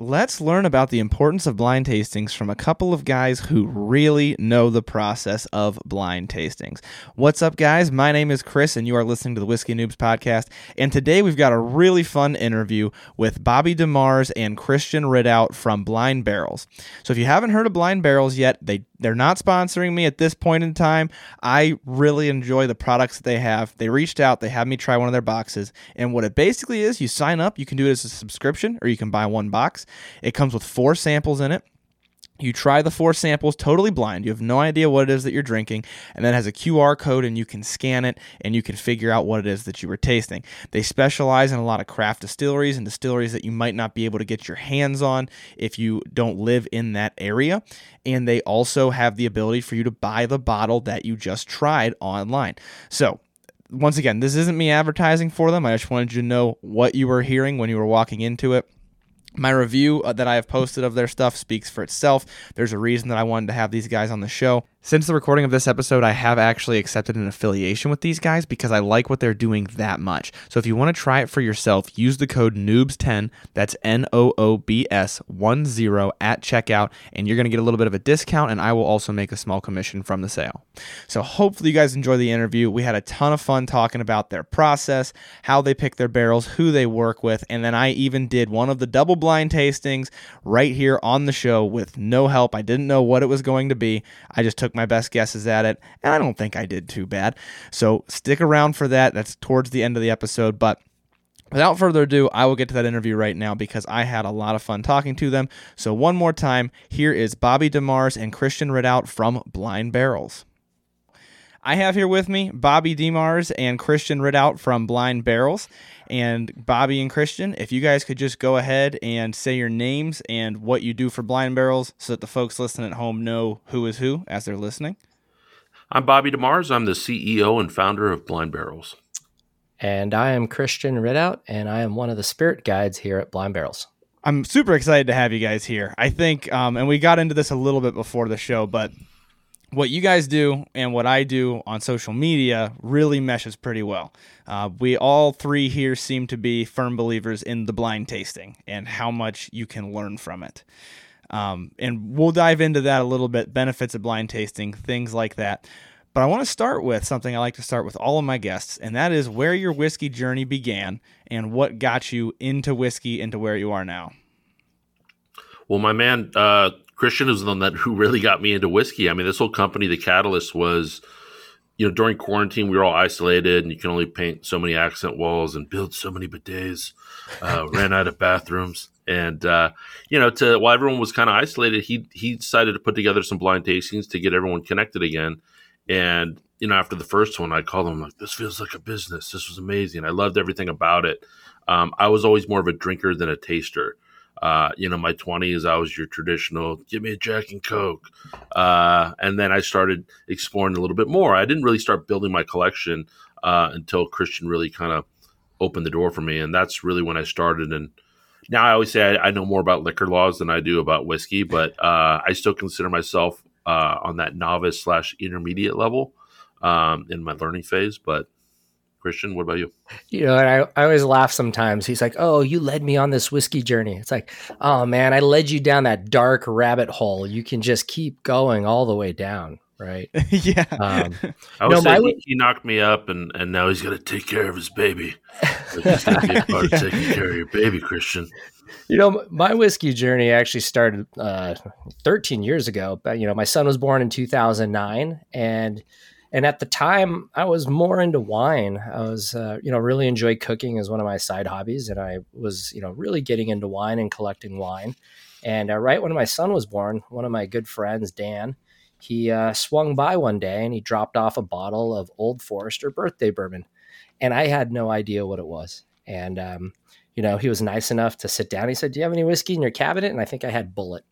let's learn about the importance of blind tastings from a couple of guys who really know the process of blind tastings. What's up, guys? My name is Chris, and you are listening to the Whiskey Noobs podcast. And today we've got a really fun interview with Bobby DeMars and Christian Ridout from Blind Barrels. So if you haven't heard of Blind Barrels yet, they they're not sponsoring me at this point in time. I really enjoy the products that they have. They reached out, they had me try one of their boxes, and what it basically is, you sign up, you can do it as a subscription, or you can buy one box. It comes with four samples in it. You try the four samples totally blind. You have no idea what it is that you're drinking, and then has a QR code, and you can scan it and you can figure out what it is that you were tasting. They specialize in a lot of craft distilleries and distilleries that you might not be able to get your hands on if you don't live in that area. And they also have the ability for you to buy the bottle that you just tried online. So, once again, this isn't me advertising for them. I just wanted you to know what you were hearing when you were walking into it my review uh, that I have posted of their stuff speaks for itself. There's a reason that I wanted to have these guys on the show. Since the recording of this episode, I have actually accepted an affiliation with these guys because I like what they're doing that much. So if you want to try it for yourself, use the code NOOBS10, that's N O O B S 10 at checkout, and you're going to get a little bit of a discount, and I will also make a small commission from the sale. So hopefully you guys enjoy the interview. We had a ton of fun talking about their process, how they pick their barrels, who they work with, and then I even did one of the double blind tastings right here on the show with no help. I didn't know what it was going to be. I just took my best guesses at it, and I don't think I did too bad. So stick around for that. That's towards the end of the episode, but Without further ado, I will get to that interview right now because I had a lot of fun talking to them. So, one more time, here is Bobby DeMars and Christian Ridout from Blind Barrels. I have here with me Bobby DeMars and Christian Ridout from Blind Barrels. And Bobby and Christian, if you guys could just go ahead and say your names and what you do for Blind Barrels so that the folks listening at home know who is who as they're listening. I'm Bobby DeMars. I'm the CEO and founder of Blind Barrels. And I am Christian Ridout, and I am one of the spirit guides here at Blind Barrels. I'm super excited to have you guys here. I think, um, and we got into this a little bit before the show, but what you guys do and what I do on social media really meshes pretty well. Uh, we all three here seem to be firm believers in the blind tasting and how much you can learn from it. Um, and we'll dive into that a little bit benefits of blind tasting, things like that. But I want to start with something I like to start with all of my guests, and that is where your whiskey journey began and what got you into whiskey into where you are now. Well, my man, uh, Christian is the one that who really got me into whiskey. I mean, this whole company, the Catalyst, was you know during quarantine we were all isolated, and you can only paint so many accent walls and build so many bidets. Uh, ran out of bathrooms, and uh, you know, to while everyone was kind of isolated, he he decided to put together some blind tastings to get everyone connected again. And you know, after the first one, I called him like, "This feels like a business. This was amazing. I loved everything about it." Um, I was always more of a drinker than a taster. Uh, you know, my 20s, I was your traditional, give me a Jack and Coke. Uh, and then I started exploring a little bit more. I didn't really start building my collection uh, until Christian really kind of opened the door for me. And that's really when I started. And now I always say I, I know more about liquor laws than I do about whiskey, but uh, I still consider myself uh, on that novice slash intermediate level um, in my learning phase. But Christian, what about you? You know, and I, I always laugh sometimes. He's like, Oh, you led me on this whiskey journey. It's like, Oh man, I led you down that dark rabbit hole. You can just keep going all the way down. Right. yeah. Um, I would say he, he, knocked me up and, and now he's got to take care of his baby. He's going to be part of taking care of your baby, Christian. You know, my whiskey journey actually started uh, 13 years ago. But, you know, my son was born in 2009 and and at the time i was more into wine. I was uh, you know really enjoyed cooking as one of my side hobbies and i was you know really getting into wine and collecting wine. And uh, right when my son was born one of my good friends dan he uh, swung by one day and he dropped off a bottle of old forester birthday bourbon. And i had no idea what it was. And um, you know he was nice enough to sit down. He said do you have any whiskey in your cabinet? And i think i had Bulleit.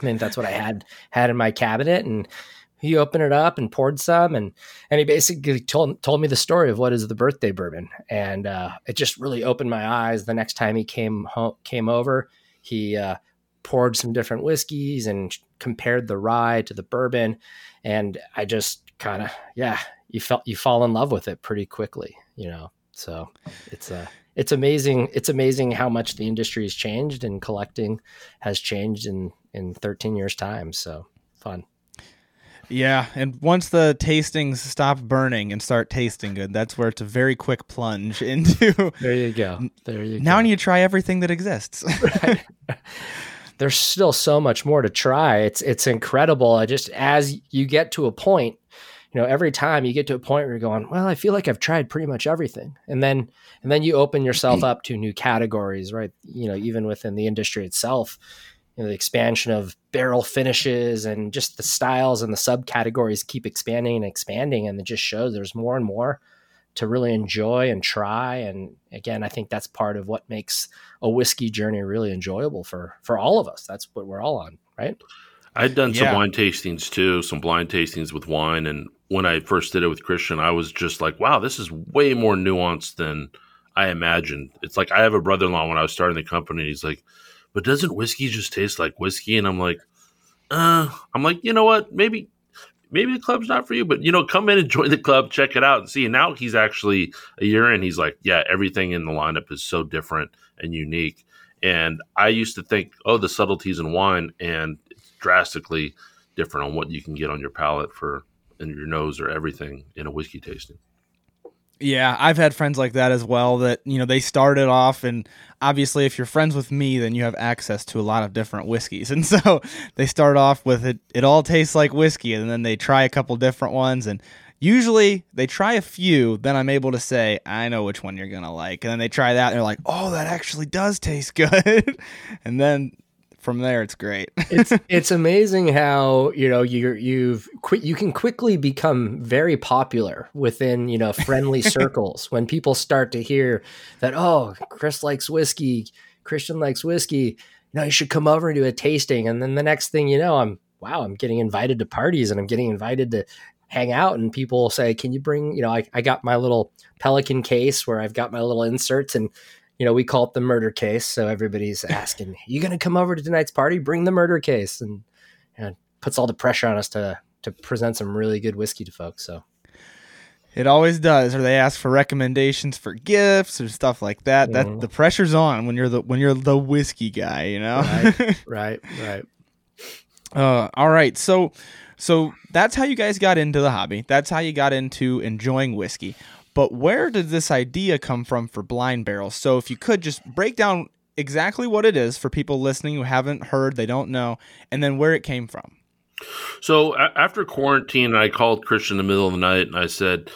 i mean that's what i had had in my cabinet. And he opened it up and poured some and and he basically told told me the story of what is the birthday bourbon and uh, it just really opened my eyes the next time he came home, came over he uh, poured some different whiskeys and compared the rye to the bourbon and i just kind of yeah you felt you fall in love with it pretty quickly you know so it's a it's amazing. It's amazing how much the industry has changed and collecting has changed in in 13 years time. So fun. Yeah, and once the tastings stop burning and start tasting good, that's where it's a very quick plunge into. There you go. There you now go. Now you try everything that exists. right. There's still so much more to try. It's it's incredible. I just as you get to a point, you know, every time you get to a point where you're going, well, I feel like I've tried pretty much everything, and then and then you open yourself up to new categories, right? You know, even within the industry itself you know, the expansion of barrel finishes and just the styles and the subcategories keep expanding and expanding and it just shows there's more and more to really enjoy and try. And again i think that's part of what makes a whiskey journey really enjoyable for for all of us. That's what we're all on right? I'd done yeah. some wine tastings too some blind tastings with wine. And when i first did it with christian i was just like wow this is way more nuanced than i imagined. It's like i have a brother-in-law when i was starting the company he's like but doesn't whiskey just taste like whiskey? And I'm like, uh, I'm like, you know what? Maybe, maybe the club's not for you, but you know, come in and join the club, check it out and see. And now he's actually a year in. He's like, yeah, everything in the lineup is so different and unique. And I used to think, oh, the subtleties in wine, and it's drastically different on what you can get on your palate for in your nose or everything in a whiskey tasting. Yeah, I've had friends like that as well that, you know, they started off and obviously if you're friends with me, then you have access to a lot of different whiskeys. And so they start off with it it all tastes like whiskey and then they try a couple different ones and usually they try a few, then I'm able to say, I know which one you're going to like. And then they try that and they're like, "Oh, that actually does taste good." and then from there it's great. it's it's amazing how you know you you've quit you can quickly become very popular within you know friendly circles when people start to hear that oh Chris likes whiskey, Christian likes whiskey. You know you should come over and do a tasting, and then the next thing you know I'm wow I'm getting invited to parties and I'm getting invited to hang out and people say can you bring you know I, I got my little pelican case where i've got my little inserts and you know, we call it the murder case. So everybody's asking, "You going to come over to tonight's party? Bring the murder case," and know, puts all the pressure on us to to present some really good whiskey to folks. So it always does, or they ask for recommendations for gifts or stuff like that. Mm-hmm. That the pressure's on when you're the when you're the whiskey guy, you know. right, right, right. Uh, all right, so so that's how you guys got into the hobby. That's how you got into enjoying whiskey. But where did this idea come from for blind barrels? So if you could just break down exactly what it is for people listening who haven't heard, they don't know, and then where it came from. So a- after quarantine, I called Christian in the middle of the night and I said,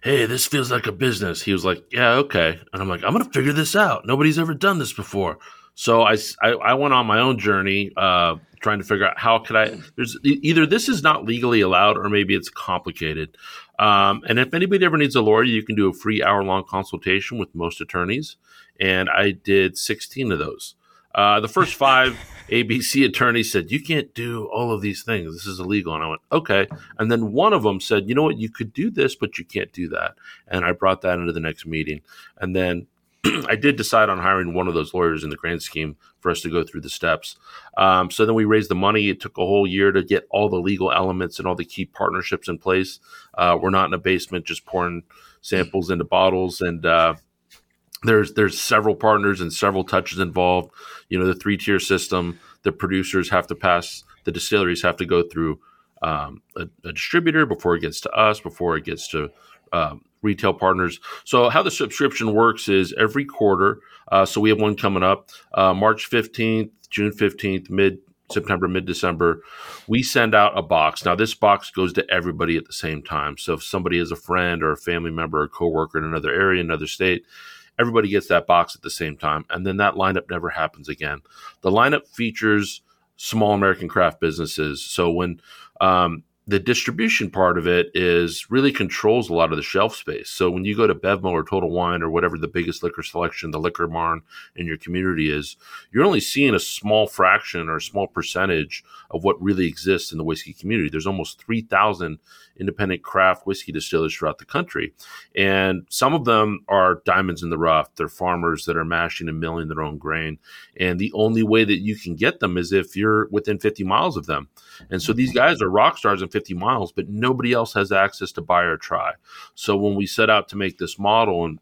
Hey, this feels like a business. He was like, Yeah, okay. And I'm like, I'm going to figure this out. Nobody's ever done this before. So I, I, I went on my own journey, uh, trying to figure out how could I. There's either this is not legally allowed, or maybe it's complicated. Um, and if anybody ever needs a lawyer, you can do a free hour long consultation with most attorneys. And I did 16 of those. Uh, the first five ABC attorneys said, You can't do all of these things. This is illegal. And I went, Okay. And then one of them said, You know what? You could do this, but you can't do that. And I brought that into the next meeting. And then I did decide on hiring one of those lawyers in the grand scheme for us to go through the steps. Um, so then we raised the money. It took a whole year to get all the legal elements and all the key partnerships in place. Uh, we're not in a basement just pouring samples into bottles and uh, there's there's several partners and several touches involved. You know, the three tier system. The producers have to pass. The distilleries have to go through um, a, a, distributor before it gets to us, before it gets to um, retail partners. So how the subscription works is every quarter. Uh, so we have one coming up uh, March 15th, June 15th, mid September, mid December. We send out a box. Now this box goes to everybody at the same time. So if somebody is a friend or a family member or coworker in another area, another state, everybody gets that box at the same time. And then that lineup never happens again. The lineup features small American craft businesses. So when um, the distribution part of it is really controls a lot of the shelf space. So when you go to Bevmo or Total Wine or whatever the biggest liquor selection, the liquor barn in your community is, you're only seeing a small fraction or a small percentage of what really exists in the whiskey community. There's almost 3,000 independent craft whiskey distillers throughout the country. And some of them are diamonds in the rough. They're farmers that are mashing and milling their own grain. And the only way that you can get them is if you're within 50 miles of them. And so these guys are rock stars in 50 miles, but nobody else has access to buy or try. So when we set out to make this model and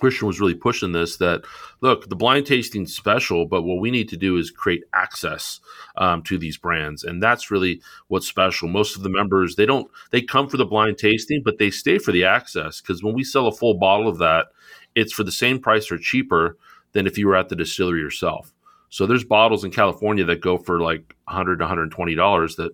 Christian was really pushing this that look, the blind tasting special, but what we need to do is create access um, to these brands, and that's really what's special. Most of the members they don't they come for the blind tasting, but they stay for the access because when we sell a full bottle of that, it's for the same price or cheaper than if you were at the distillery yourself. So there's bottles in California that go for like 100 to 120 dollars that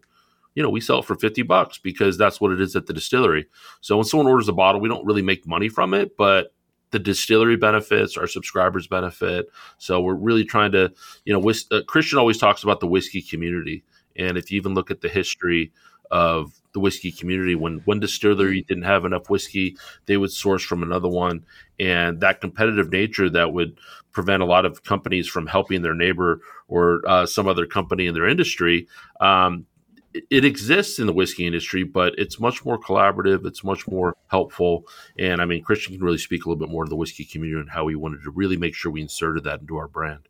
you know we sell it for 50 bucks because that's what it is at the distillery. So when someone orders a bottle, we don't really make money from it, but the distillery benefits, our subscribers benefit. So we're really trying to, you know, whis- uh, Christian always talks about the whiskey community, and if you even look at the history of the whiskey community, when one distillery didn't have enough whiskey, they would source from another one, and that competitive nature that would prevent a lot of companies from helping their neighbor or uh, some other company in their industry. Um, it exists in the whiskey industry, but it's much more collaborative. It's much more helpful. And I mean, Christian can really speak a little bit more to the whiskey community and how we wanted to really make sure we inserted that into our brand.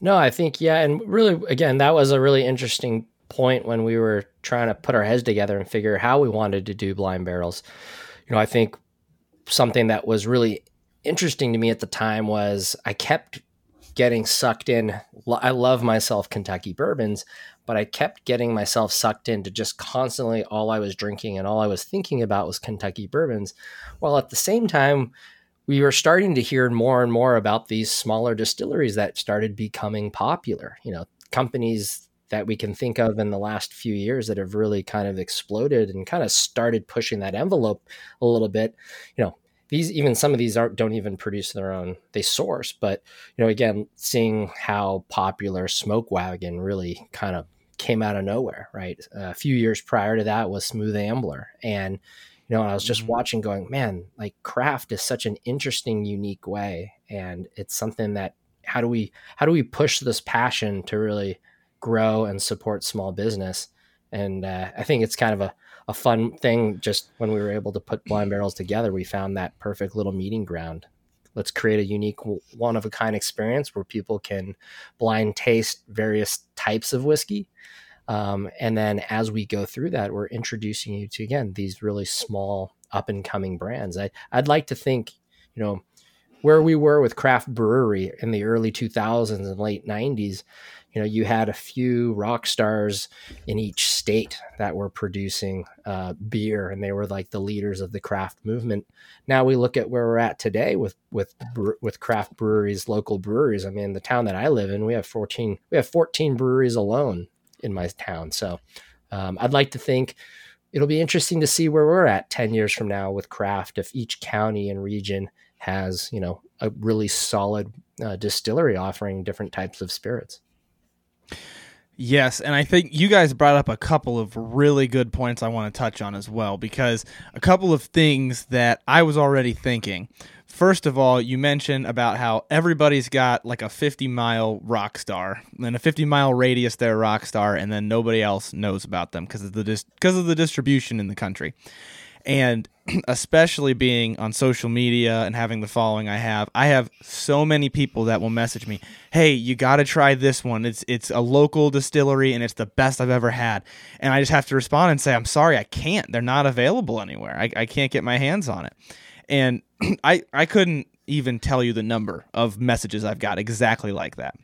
No, I think, yeah. And really, again, that was a really interesting point when we were trying to put our heads together and figure out how we wanted to do blind barrels. You know, I think something that was really interesting to me at the time was I kept getting sucked in. I love myself Kentucky bourbons, but I kept getting myself sucked into just constantly all I was drinking and all I was thinking about was Kentucky bourbons. While at the same time, we were starting to hear more and more about these smaller distilleries that started becoming popular. You know, companies that we can think of in the last few years that have really kind of exploded and kind of started pushing that envelope a little bit. You know, these even some of these aren't don't even produce their own they source but you know again seeing how popular smoke wagon really kind of came out of nowhere, right? a few years prior to that was Smooth Ambler. And, you know, I was just mm-hmm. watching going, man, like craft is such an interesting, unique way. And it's something that how do we how do we push this passion to really grow and support small business? And uh, I think it's kind of a, a fun thing. Just when we were able to put blind barrels together, we found that perfect little meeting ground let's create a unique one of a kind experience where people can blind taste various types of whiskey um, and then as we go through that we're introducing you to again these really small up and coming brands I, i'd like to think you know where we were with craft brewery in the early 2000s and late 90s you know you had a few rock stars in each state that were producing uh, beer and they were like the leaders of the craft movement. Now we look at where we're at today with with with craft breweries local breweries. I mean the town that i live in we have 14 we have 14 breweries alone in my town. So um, i'd like to think it'll be interesting to see where we're at 10 years from now with craft if each county and region has you know a really solid uh, distillery offering different types of spirits Yes, and I think you guys brought up a couple of really good points I want to touch on as well because a couple of things that I was already thinking. First of all, you mentioned about how everybody's got like a 50 mile rock star and a 50 mile radius their rock star, and then nobody else knows about them because of the because of the distribution in the country. And especially being on social media and having the following I have, I have so many people that will message me, "Hey, you got to try this one. It's it's a local distillery and it's the best I've ever had." And I just have to respond and say, "I'm sorry, I can't. They're not available anywhere. I, I can't get my hands on it." And I I couldn't even tell you the number of messages I've got exactly like that.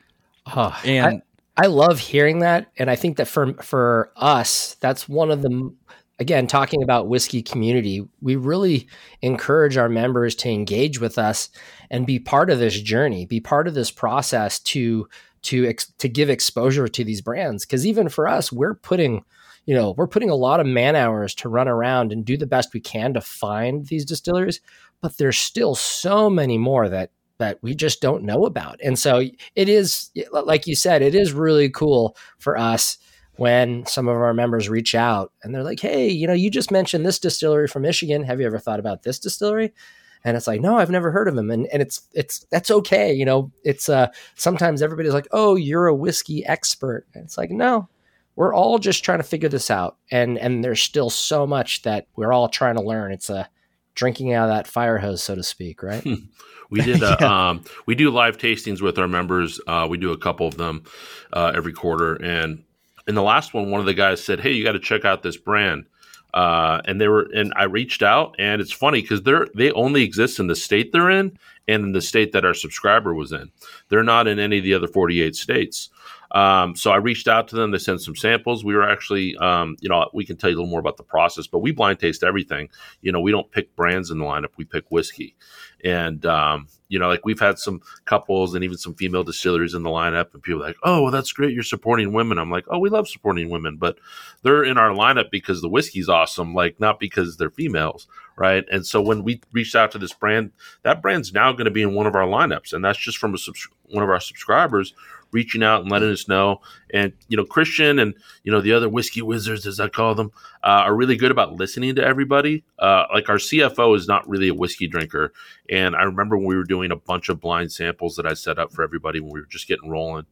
Oh, and I, I love hearing that, and I think that for for us, that's one of the again, talking about whiskey community, we really encourage our members to engage with us and be part of this journey, be part of this process to to to give exposure to these brands. Because even for us, we're putting you know we're putting a lot of man hours to run around and do the best we can to find these distilleries, but there's still so many more that that we just don't know about. And so it is like you said, it is really cool for us when some of our members reach out and they're like, "Hey, you know, you just mentioned this distillery from Michigan. Have you ever thought about this distillery?" And it's like, "No, I've never heard of them." And and it's it's that's okay, you know. It's uh sometimes everybody's like, "Oh, you're a whiskey expert." And it's like, "No. We're all just trying to figure this out." And and there's still so much that we're all trying to learn. It's a drinking out of that fire hose, so to speak, right? we did a, yeah. um, we do live tastings with our members. Uh, we do a couple of them uh, every quarter, and in the last one, one of the guys said, "Hey, you got to check out this brand." Uh, and they were, and I reached out, and it's funny because they're they only exist in the state they're in and in the state that our subscriber was in. They're not in any of the other 48 states. Um, so I reached out to them. They sent some samples. We were actually, um, you know, we can tell you a little more about the process, but we blind taste everything. You know, we don't pick brands in the lineup. We pick whiskey. And, um, you know, like we've had some couples and even some female distilleries in the lineup, and people like, oh, well, that's great. You're supporting women. I'm like, oh, we love supporting women, but they're in our lineup because the whiskey's awesome, like not because they're females, right? And so when we reached out to this brand, that brand's now going to be in one of our lineups, and that's just from a subs- one of our subscribers reaching out and letting us know. And you know, Christian and you know the other whiskey wizards, as I call them, uh, are really good about listening to everybody. Uh, like our CFO is not really a whiskey drinker, and I remember when we were doing a bunch of blind samples that I set up for everybody when we were just getting rolling.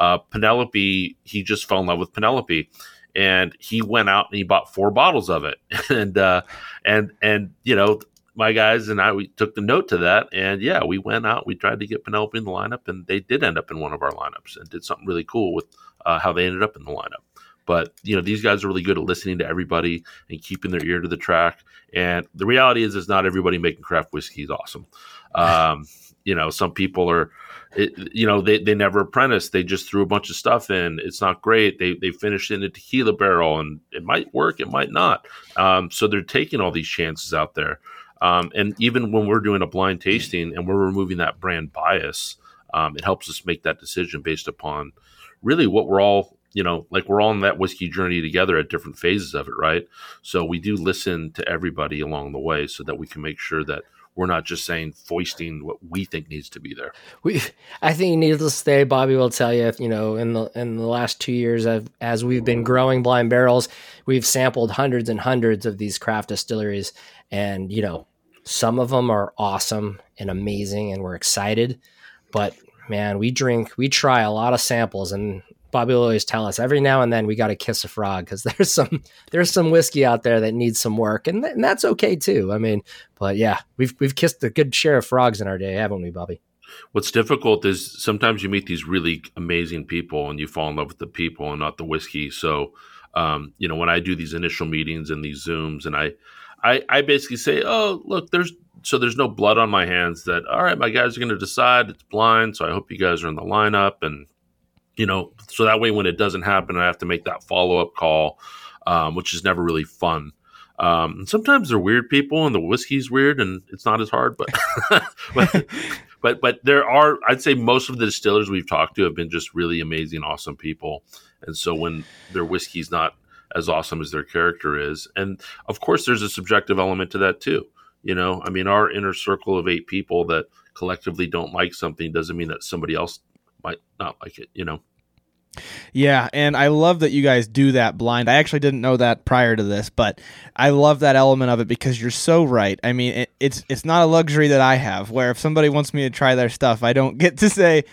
Uh, Penelope, he just fell in love with Penelope and he went out and he bought four bottles of it and uh and and you know my guys and I we took the note to that, and yeah, we went out. We tried to get Penelope in the lineup, and they did end up in one of our lineups and did something really cool with uh, how they ended up in the lineup. But you know, these guys are really good at listening to everybody and keeping their ear to the track. And the reality is, is not everybody making craft whiskey is awesome. Um, you know, some people are. It, you know they, they never apprenticed they just threw a bunch of stuff in it's not great they they finished in a tequila barrel and it might work it might not um, so they're taking all these chances out there um, and even when we're doing a blind tasting and we're removing that brand bias, um, it helps us make that decision based upon really what we're all, you know, like we're all on that whiskey journey together at different phases of it, right? So we do listen to everybody along the way so that we can make sure that we're not just saying foisting what we think needs to be there. We, I think, needless to say, Bobby will tell you, you know, in the in the last two years, as we've been growing blind barrels, we've sampled hundreds and hundreds of these craft distilleries, and you know, some of them are awesome and amazing, and we're excited. But man, we drink, we try a lot of samples, and Bobby will always tell us every now and then we got to kiss a frog because there's some there's some whiskey out there that needs some work, and, th- and that's okay too. I mean, but yeah, we've we've kissed a good share of frogs in our day, haven't we, Bobby? What's difficult is sometimes you meet these really amazing people and you fall in love with the people and not the whiskey. So, um, you know, when I do these initial meetings and these Zooms, and I I, I basically say, oh, look, there's so there's no blood on my hands that, all right, my guys are going to decide. It's blind. So I hope you guys are in the lineup. And, you know, so that way when it doesn't happen, I have to make that follow up call, um, which is never really fun. Um, sometimes they're weird people and the whiskey's weird and it's not as hard, but, but, but, but there are, I'd say most of the distillers we've talked to have been just really amazing, awesome people. And so when their whiskey's not as awesome as their character is. And of course, there's a subjective element to that too. You know, I mean, our inner circle of eight people that collectively don't like something doesn't mean that somebody else might not like it, you know? Yeah, and I love that you guys do that blind. I actually didn't know that prior to this, but I love that element of it because you're so right. I mean, it, it's it's not a luxury that I have where if somebody wants me to try their stuff, I don't get to say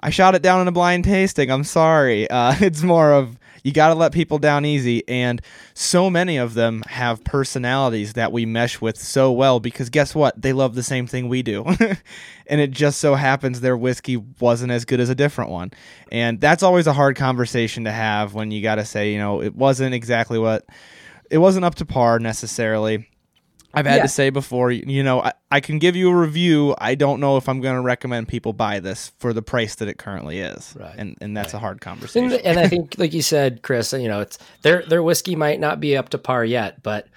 I shot it down in a blind tasting. I'm sorry. Uh, it's more of you got to let people down easy. And so many of them have personalities that we mesh with so well because guess what? They love the same thing we do. and it just so happens their whiskey wasn't as good as a different one. And that's always a hard conversation to have when you got to say, you know, it wasn't exactly what it wasn't up to par necessarily I've had yeah. to say before, you know, I, I can give you a review. I don't know if I'm going to recommend people buy this for the price that it currently is, right. and and that's right. a hard conversation. And, and, I think, like you said, Chris, you know, it's their their whiskey might not be up to par yet, but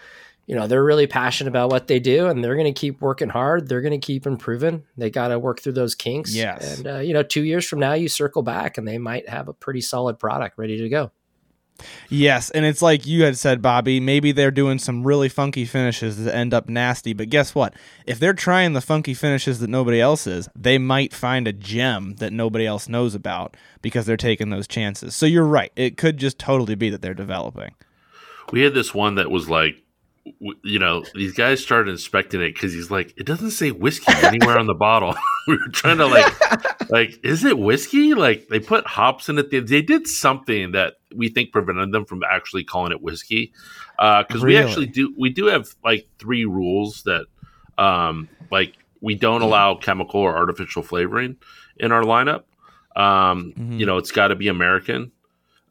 you know they're really passionate about what they do, and they're going to keep working hard. They're going to keep improving. They got to work through those kinks. Yes, and uh, you know, two years from now, you circle back, and they might have a pretty solid product ready to go. Yes, and it's like you had said, Bobby. Maybe they're doing some really funky finishes that end up nasty, but guess what? If they're trying the funky finishes that nobody else is, they might find a gem that nobody else knows about because they're taking those chances. So you're right; it could just totally be that they're developing. We had this one that was like you know, these guys started inspecting it because he's like, it doesn't say whiskey anywhere on the bottle. we were trying to like, like, is it whiskey? Like they put hops in it. They, they did something that we think prevented them from actually calling it whiskey. Because uh, really? we actually do, we do have like three rules that, um, like we don't allow chemical or artificial flavoring in our lineup. Um, mm-hmm. You know, it's got to be American.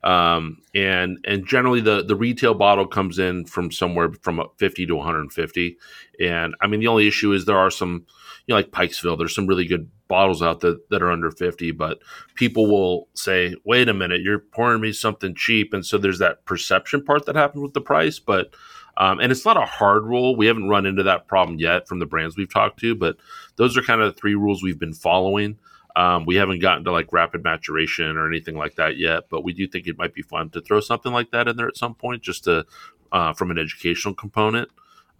Um, and and generally the the retail bottle comes in from somewhere from 50 to 150. And I mean the only issue is there are some you know like Pikesville. There's some really good bottles out there that are under 50, but people will say, "Wait a minute, you're pouring me something cheap," and so there's that perception part that happens with the price, but um, and it's not a hard rule. We haven't run into that problem yet from the brands we've talked to, but those are kind of the three rules we've been following. Um, we haven't gotten to like rapid maturation or anything like that yet, but we do think it might be fun to throw something like that in there at some point, just to uh, from an educational component.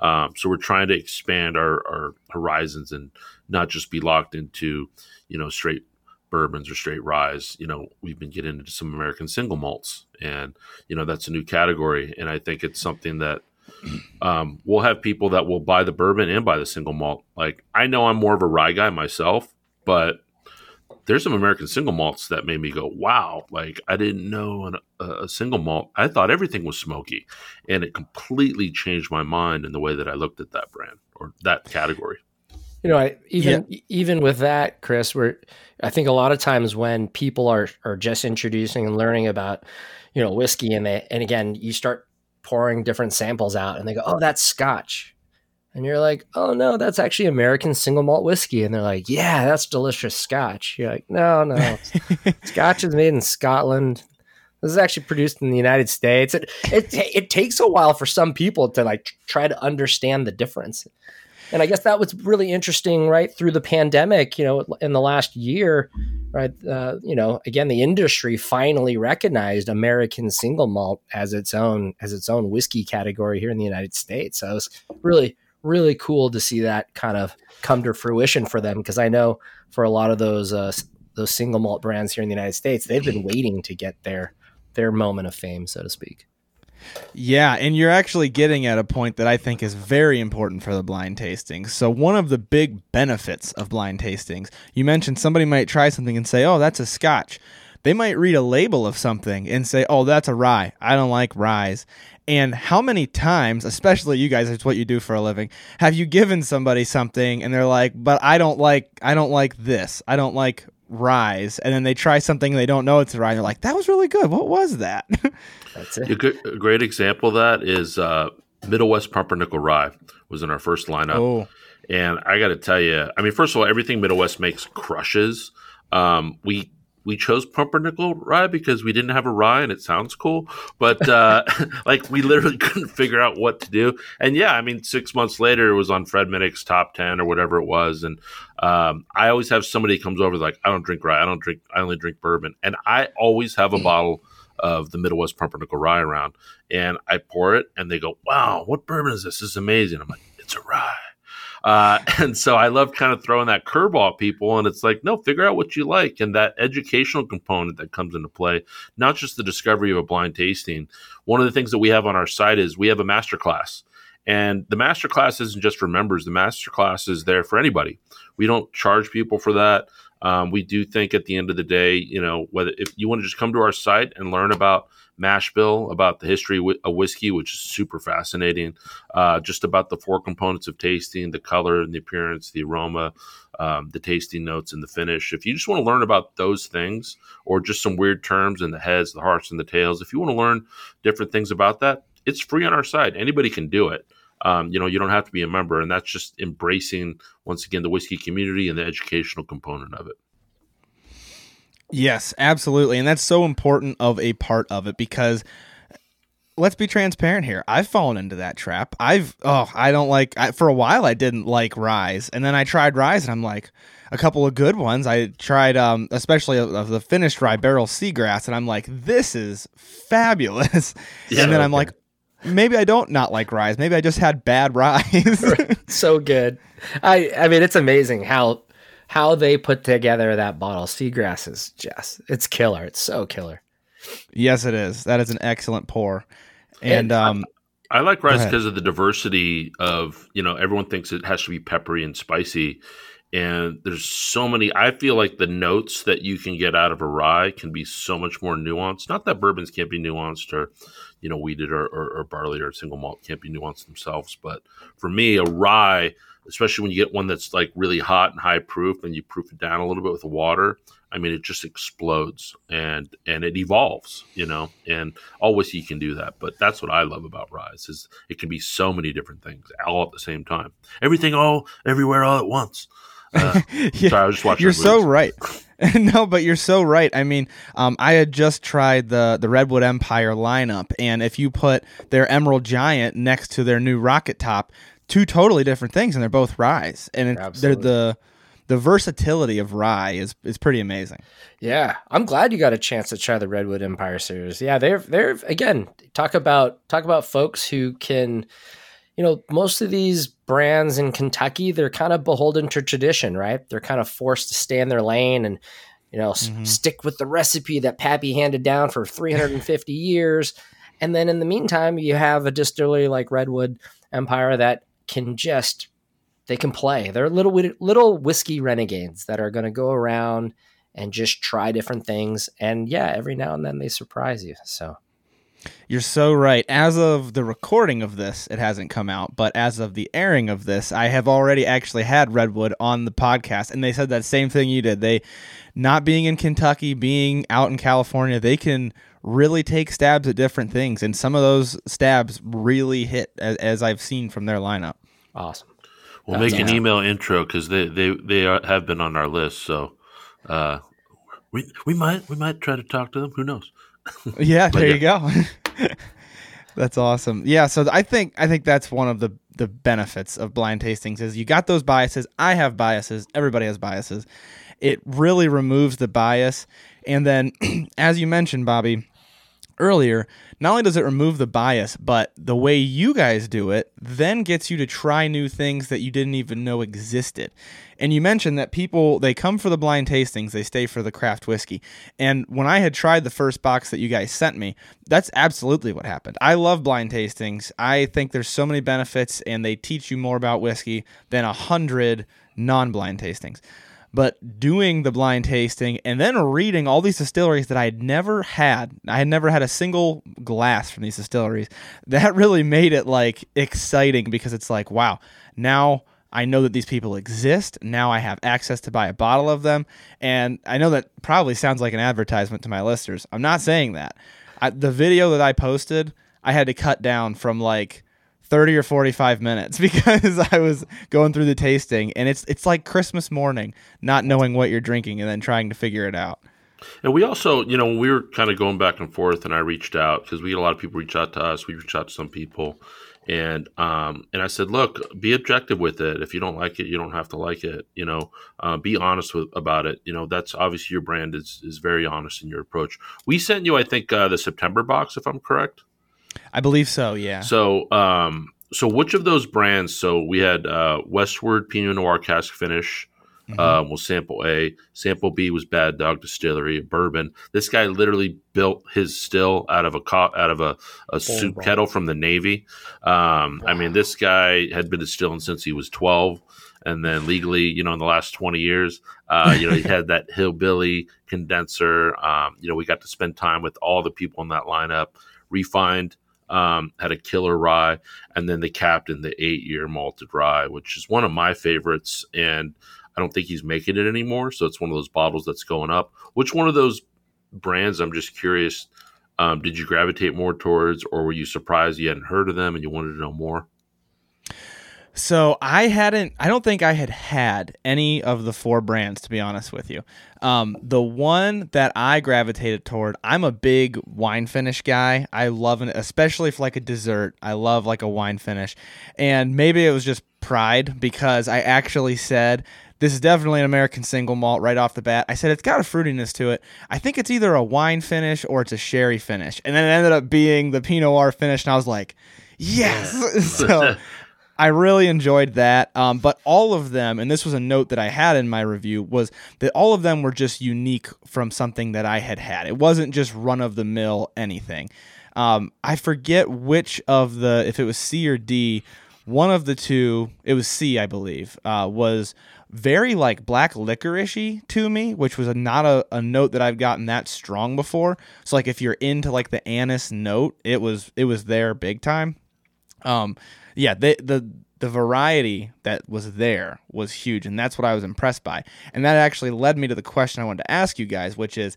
Um, so we're trying to expand our, our horizons and not just be locked into you know straight bourbons or straight ryes. You know, we've been getting into some American single malts, and you know that's a new category, and I think it's something that um, we'll have people that will buy the bourbon and buy the single malt. Like I know I'm more of a rye guy myself, but there's some American single malts that made me go, wow, like I didn't know an, a, a single malt. I thought everything was smoky. And it completely changed my mind in the way that I looked at that brand or that category. You know, I, even yeah. even with that, Chris, where I think a lot of times when people are are just introducing and learning about, you know, whiskey, and they and again, you start pouring different samples out, and they go, "Oh, that's Scotch," and you're like, oh no, that's actually American single malt whiskey. And they're like, yeah, that's delicious scotch. You're like, no, no. scotch is made in Scotland. This is actually produced in the United States. It, it, it takes a while for some people to like try to understand the difference. And I guess that was really interesting, right? Through the pandemic, you know, in the last year, right? Uh, you know, again, the industry finally recognized American single malt as its own as its own whiskey category here in the United States. So I was really really cool to see that kind of come to fruition for them because I know for a lot of those uh, those single malt brands here in the United States, they've been waiting to get their their moment of fame, so to speak. Yeah, and you're actually getting at a point that I think is very important for the blind tastings. So, one of the big benefits of blind tastings, you mentioned somebody might try something and say, "Oh, that's a scotch." They might read a label of something and say, "Oh, that's a rye. I don't like ryes." And how many times, especially you guys, it's what you do for a living, have you given somebody something and they're like, "But I don't like, I don't like this. I don't like ryes," and then they try something and they don't know it's. And they're like, "That was really good. What was that?" That's it. A, good, a great example of that is uh, Middle West Pumpernickel Rye was in our first lineup. Oh. And I got to tell you, I mean, first of all, everything Middle West makes crushes. Um, we we chose pumpernickel rye because we didn't have a rye and it sounds cool but uh, like we literally couldn't figure out what to do. And yeah i mean six months later it was on fred minnick's top 10 or whatever it was. And um, i always have somebody comes over like i don't drink rye. I don't drink i only drink bourbon. And i always have a bottle of the Middle West pumpernickel rye around and i pour it and they go wow what bourbon is this? This is amazing. I'm like it's a rye uh, and so I love kind of throwing that curveball at people. And it's like, no, figure out what you like. And that educational component that comes into play, not just the discovery of a blind tasting. One of the things that we have on our site is we have a master class. And the master class isn't just for members, the master class is there for anybody. We don't charge people for that. Um, we do think at the end of the day, you know, whether if you want to just come to our site and learn about mash bill about the history of whiskey, which is super fascinating. Uh, just about the four components of tasting: the color and the appearance, the aroma, um, the tasting notes, and the finish. If you just want to learn about those things, or just some weird terms in the heads, the hearts, and the tails, if you want to learn different things about that, it's free on our site. Anybody can do it. Um, you know, you don't have to be a member, and that's just embracing once again the whiskey community and the educational component of it. Yes, absolutely. And that's so important of a part of it because let's be transparent here. I've fallen into that trap. I've oh, I don't like I, for a while I didn't like Ryes. And then I tried Ryes and I'm like a couple of good ones. I tried um especially of the finished rye Barrell seagrass and I'm like this is fabulous. Yeah, and then okay. I'm like maybe I don't not like Ryes. Maybe I just had bad Ryes. so good. I I mean it's amazing how how they put together that bottle. Seagrass is just it's killer. It's so killer. Yes, it is. That is an excellent pour. And, and um I, I like rice because of the diversity of, you know, everyone thinks it has to be peppery and spicy. And there's so many. I feel like the notes that you can get out of a rye can be so much more nuanced. Not that bourbons can't be nuanced or, you know, wheated or, or, or barley or single malt can't be nuanced themselves. But for me, a rye especially when you get one that's like really hot and high proof, and you proof it down a little bit with the water. I mean, it just explodes and and it evolves, you know. And always whiskey can do that, but that's what I love about ryes is it can be so many different things all at the same time. Everything all everywhere all at once. Uh, Yeah, sorry, I was just watching. You're so right. no, but you're so right. I mean, um, I had just tried the the Redwood Empire lineup, and if you put their Emerald Giant next to their new Rocket Top, two totally different things, and they're both ryes, and they're the the versatility of rye is is pretty amazing. Yeah, I'm glad you got a chance to try the Redwood Empire series. Yeah, they're they're again talk about talk about folks who can, you know, most of these brands in Kentucky they're kind of beholden to tradition, right? They're kind of forced to stay in their lane and you know s- Mhm. stick with the recipe that Pappy handed down for 350 years, and then in the meantime you have a distillery like Redwood Empire that can just they can play. They're little little whiskey renegades that are going to go around and just try different things. And yeah, every now and then they surprise you. So You're so right. As of the recording of this, it hasn't come out, but as of the airing of this, I have already actually had Redwood on the podcast, and they said that same thing you did. They, not being in Kentucky, being out in California, they can really take stabs at different things, and some of those stabs really hit, as, as I've seen from their lineup. awesome. We'll That's make an email intro because they they they are, have been on our list. So uh, we we might we might try to talk to them. Who knows? Yeah, there yeah. you go. that's awesome. Yeah, so I think I think that's one of the the benefits of blind tastings is you got those biases. I have biases. Everybody has biases. It really removes the bias. And then as you mentioned, Bobby, earlier, not only does it remove the bias, but the way you guys do it then gets you to try new things that you didn't even know existed. And you mentioned that people they come for the blind tastings, they stay for the craft whiskey. And when I had tried the first box that you guys sent me, that's absolutely what happened. I love blind tastings. I think there's so many benefits and they teach you more about whiskey than a hundred non-blind tastings but doing the blind tasting and then reading all these distilleries that I had never had, I had never had a single glass from these distilleries. That really made it like exciting because it's like, wow, now I know that these people exist. Now I have access to buy a bottle of them. And I know that probably sounds like an advertisement to my listeners. I'm not saying that. I, the video that I posted, I had to cut down from like 30 or 45 minutes because I was going through the tasting and it's it's like Christmas morning not knowing what you're drinking and then trying to figure it out. And we also, you know, we were kind of going back and forth, and I reached out because we had a lot of people reach out to us. We reached out to some people, and um, and I said, look, be objective with it. If you don't like it, you don't have to like it. You know, uh, be honest with about it. You know, that's obviously your brand is is very honest in your approach. We sent you, I think, uh, the September box, if I'm correct. I believe so, yeah. So, um, so which of those brands? So we had uh, Westward Pinot Noir cask finish. Mhm. Uh, was sample A. Sample B was Bad Dog Distillery bourbon. This guy literally built his still out of a co- out of a, a soup bro. kettle from the Navy. Um, I mean, this guy had been distilling since he was twelve, and then legally, you know, in the last twenty years, uh, you know, he had that hillbilly condenser. Um, you know, we got to spend time with all the people in that lineup. Refined um, had a killer rye, and then the captain, the eight year malted rye, which is one of my favorites. And I don't think he's making it anymore. So it's one of those bottles that's going up. Which one of those brands, I'm just curious, um, did you gravitate more towards, or were you surprised you hadn't heard of them and you wanted to know more? So I hadn't. I don't think I had had any of the four brands to be honest with you. Um, the one that I gravitated toward, I'm a big wine finish guy. I love it, especially for like a dessert. I love like a wine finish, and maybe it was just pride because I actually said. This is definitely an American single malt right off the bat. I said it's got a fruitiness to it. I think it's either a wine finish or it's a sherry finish. And then it ended up being the Pinot Noir finish. And I was like, yes. so I really enjoyed that. Um, but all of them, and this was a note that I had in my review, was that all of them were just unique from something that I had had. It wasn't just run of the mill anything. Um, I forget which of the, if it was C or D, one of the two, it was C, I believe, uh, was very like black licoricey to me, which was a, not a, a note that I've gotten that strong before. So like if you're into like the anise note, it was it was there big time. Um, yeah, they, the the variety that was there was huge, and that's what I was impressed by. And that actually led me to the question I wanted to ask you guys, which is,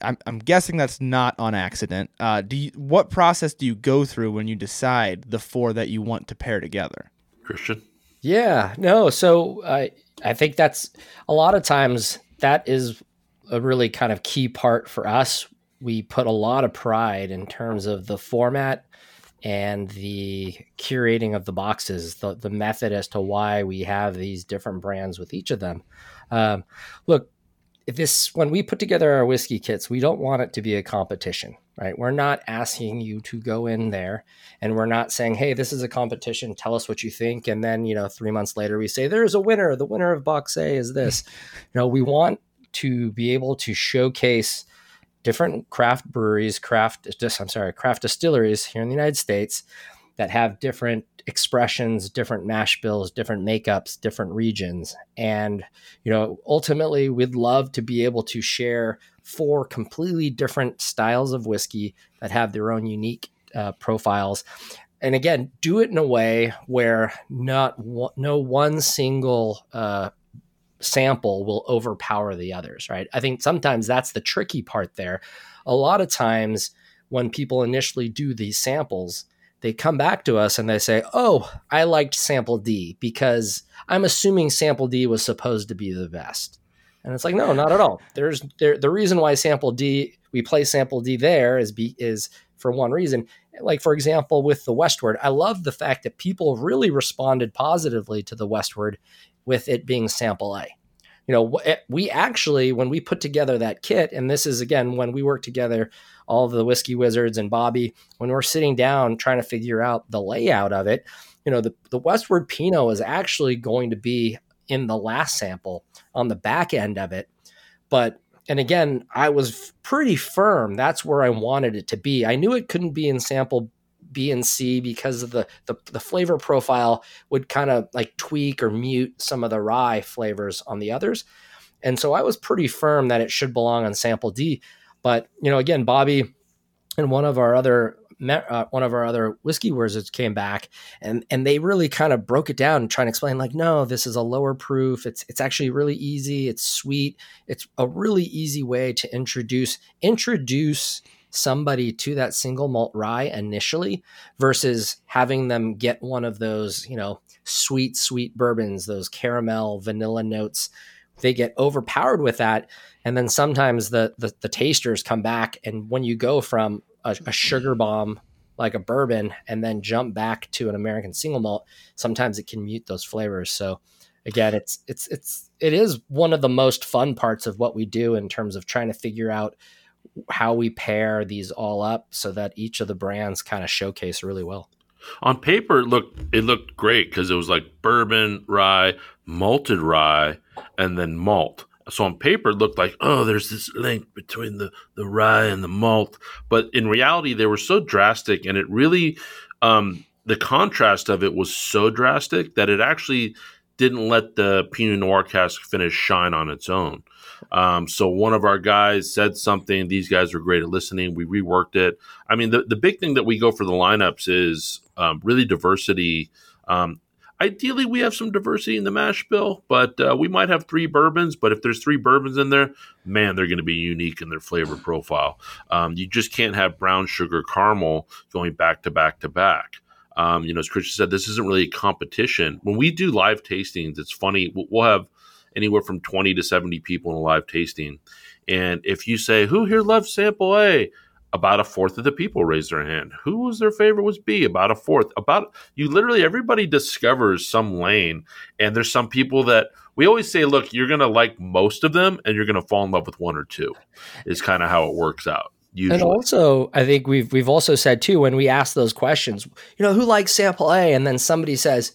I'm, I'm guessing that's not on accident. Uh, do you, what process do you go through when you decide the four that you want to pair together? Christian. Yeah, no. So I I think that's a lot of times that is a really kind of key part for us. We put a lot of pride in terms of the format and the curating of the boxes, the, the method as to why we have these different brands with each of them. Um, look, this when we put together our whiskey kits, we don't want it to be a competition, right? We're not asking you to go in there and we're not saying, "Hey, this is a competition, tell us what you think." And then, you know, 3 months later we say, "There's a winner. The winner of box A is this." you know, we want to be able to showcase different craft breweries, craft just I'm sorry, craft distilleries here in the United States that have different expressions, different mash bills, different makeups, different regions. And, you know, ultimately we'd love to be able to share four completely different styles of whiskey that have their own unique uh, profiles. And again, do it in a way where not no one single uh, sample will overpower the others, right? I think sometimes that's the tricky part there. A lot of times when people initially do these samples, they come back to us and they say, "Oh, I liked sample D because I'm assuming sample D was supposed to be the best." And it's like, "No, not at all. There's there, the reason why sample D we play sample D there is be is for one reason. Like for example, with the Westward, I love the fact that people really responded positively to the Westward with it being sample A. You know, eh, we actually, when we put together that kit, and this is again when we work together, all the whiskey wizards and Bobby, when we're sitting down trying to figure out the layout of it, you know, the, the Westward Pinot is actually going to be in the last sample on the back end of it. But, and again, I was pretty firm. That's where I wanted it to be. I knew it couldn't be in sample B and C because of the, the, the flavor profile would kind of like tweak or mute some of the rye flavors on the others. And so I was pretty firm that it should belong on sample D. But, you know, again, Bobby and one of our other uh, one of our other whiskey wizards came back and and they really kind of broke it down and trying to explain like no this is a lower proof it's it's actually really easy it's sweet it's a really easy way to introduce introduce somebody to that single malt rye initially versus having them get one of those, you know, sweet, sweet bourbons, those caramel, vanilla notes. They get overpowered with that. And then sometimes the, the, the tasters come back. And when you go from a, a sugar bomb like a bourbon and then jump back to an American single malt, sometimes it can mute those flavors. So, again it's it's it's it is one of the most fun parts of what we do in terms of trying to figure out how we pair these all up so that each of the brands kind of showcase really well. On paper, it looked it looked great because it was like bourbon, rye, malted rye, and then malt. So on paper, it looked like oh, there's this link between the the rye and the malt. But in reality, they were so drastic, and it really um, the contrast of it was so drastic that it actually didn't let the Pinot Noir cask finish shine on its own. Um, so one of our guys said something. These guys were great at listening. We reworked it. I mean, the, the big thing that we go for the lineups is um, really diversity. Um, ideally, we have some diversity in the mash bill, but uh, we might have three bourbons. But if there's three bourbons in there, man, they're going to be unique in their flavor profile. Um, you just can't have brown sugar caramel going back to back to back. Um, you know, as Christian said, this isn't really a competition. When we do live tastings, it's funny. We'll have anywhere from 20 to 70 people in a live tasting. And if you say, who here loves sample A? About a fourth of the people raise their hand. Who was their favorite was B? About a fourth. About you literally everybody discovers some lane. And there's some people that we always say, look, you're gonna like most of them and you're gonna fall in love with one or two, is kind of how it works out. Usually. And also, I think we've we've also said too when we ask those questions, you know, who likes sample A, and then somebody says,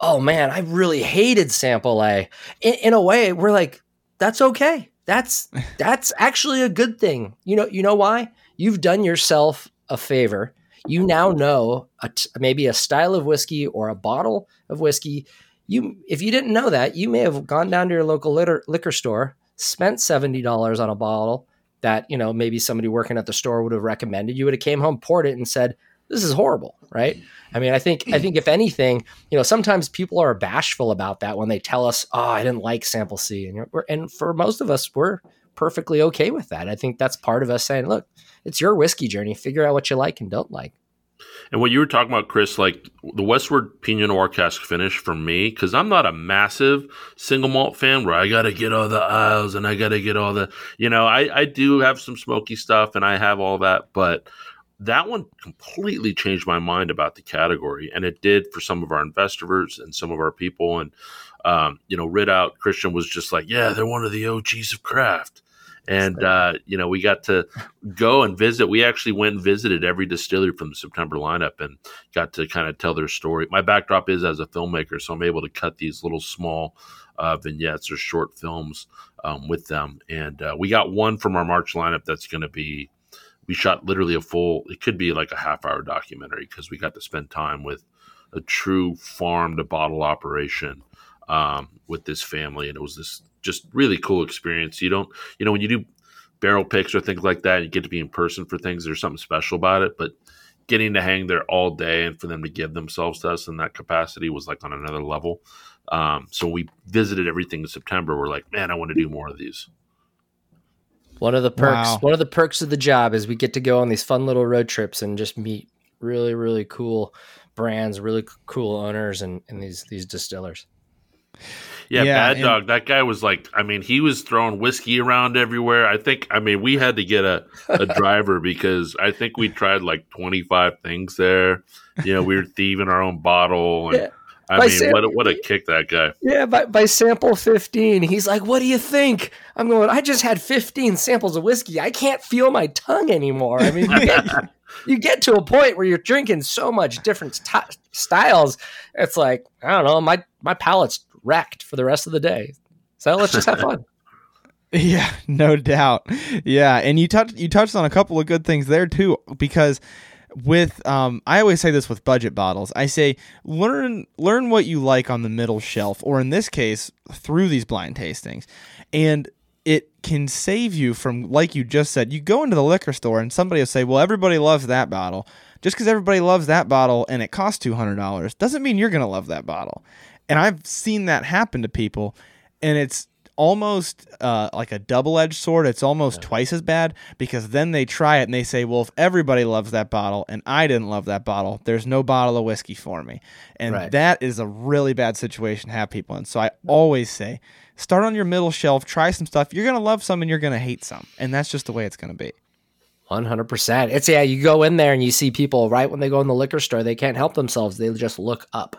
oh man, I really hated sample A. In, in, a way, we're like, that's okay. That's that's actually a good thing. You know, you know why? You've done yourself a favor. You now know a t- maybe a style of whiskey or a bottle of whiskey. You, if you didn't know that, you may have gone down to your local litter, liquor store, spent seventy dollars on a bottle that you know maybe somebody working at the store would have recommended. You would have came home, poured it, and said, this is horrible, right? I mean, I think I think if anything, you know, sometimes people are bashful about that when they tell us, "Oh, I didn't like sample C," and and for most of us, we're perfectly okay with that. I think that's part of us saying, "Look, it's your whiskey journey. Figure out what you like and don't like." And what you were talking about, Chris, like the Westward Pinot Noir cask finish for me, because I'm not a massive single malt fan where I got to get all the Islays and I got to get all the, you know, I, I do have some smoky stuff and I have all that, but that one completely changed my mind about the category. And it did for some of our investors and some of our people. And, um, you know, Ridout Christian was just like, yeah, they're one of the OGs of craft and uh, you know we got to go and visit. We actually went and visited every distillery from the September lineup and got to kind of tell their story. My backdrop is as a filmmaker, so I'm able to cut these little small uh, vignettes or short films um, with them. And uh, we got one from our March lineup that's going to be. We shot literally a full. It could be like a half hour documentary because we got to spend time with a true farm to bottle operation um, with this family, and it was this just really cool experience. You don't, you know, when you do barrel picks or things like that, you get to be in person for things. There's something special about it, but getting to hang there all day and for them to give themselves to us in that capacity was like on another level. Um, so we visited everything in September. We're like, man, I want to do more of these. One of the perks, wow. one of the perks of the job is we get to go on these fun little road trips and just meet really, really cool brands, really cool owners, and, and these these distillers. Yeah, yeah Bad and- Dog. That guy was like, I mean, he was throwing whiskey around everywhere. I think, I mean, we had to get a, a driver because I think we tried like 25 things there. You know, we were thieving our own bottle. And, yeah. I by mean, what, a, what a kick that guy. Yeah, by, by sample 15, he's like, What do you think? I'm going, I just had 15 samples of whiskey. I can't feel my tongue anymore. I mean, you get, you get to a point where you're drinking so much different st- styles. It's like, I don't know, my, my palate's wrecked for the rest of the day. So let's just have fun. yeah, no doubt. Yeah, and you touched you touched on a couple of good things there too because with um I always say this with budget bottles. I say learn learn what you like on the middle shelf or in this case through these blind tastings. And it can save you from like you just said. You go into the liquor store and somebody will say, "Well, everybody loves that bottle." Just because everybody loves that bottle and it costs $200 doesn't mean you're going to love that bottle. And I've seen that happen to people, and it's almost uh, like a double edged sword. It's almost yeah. twice as bad because then they try it and they say, well, if everybody loves that bottle and I didn't love that bottle, there's no bottle of whiskey for me. And right. that is a really bad situation to have people in. So I always say, start on your middle shelf, try some stuff. You're going to love some and you're going to hate some. And that's just the way it's going to be. 100%. It's yeah, you go in there and you see people right when they go in the liquor store, they can't help themselves. They just look up.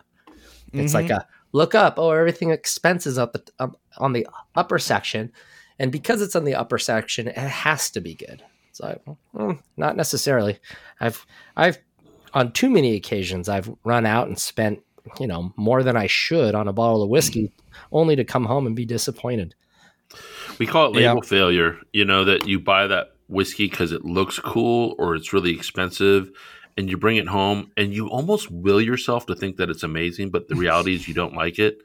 It's mm-hmm. like a look up. Oh, everything expenses up the, um, on the upper section, and because it's on the upper section, it has to be good. It's like, mm, not necessarily. I've I've on too many occasions I've run out and spent you know more than I should on a bottle of whiskey, only to come home and be disappointed. We call it label yeah. failure. You know that you buy that whiskey because it looks cool or it's really expensive and you bring it home and you almost will yourself to think that it's amazing, but the reality is you don't like it.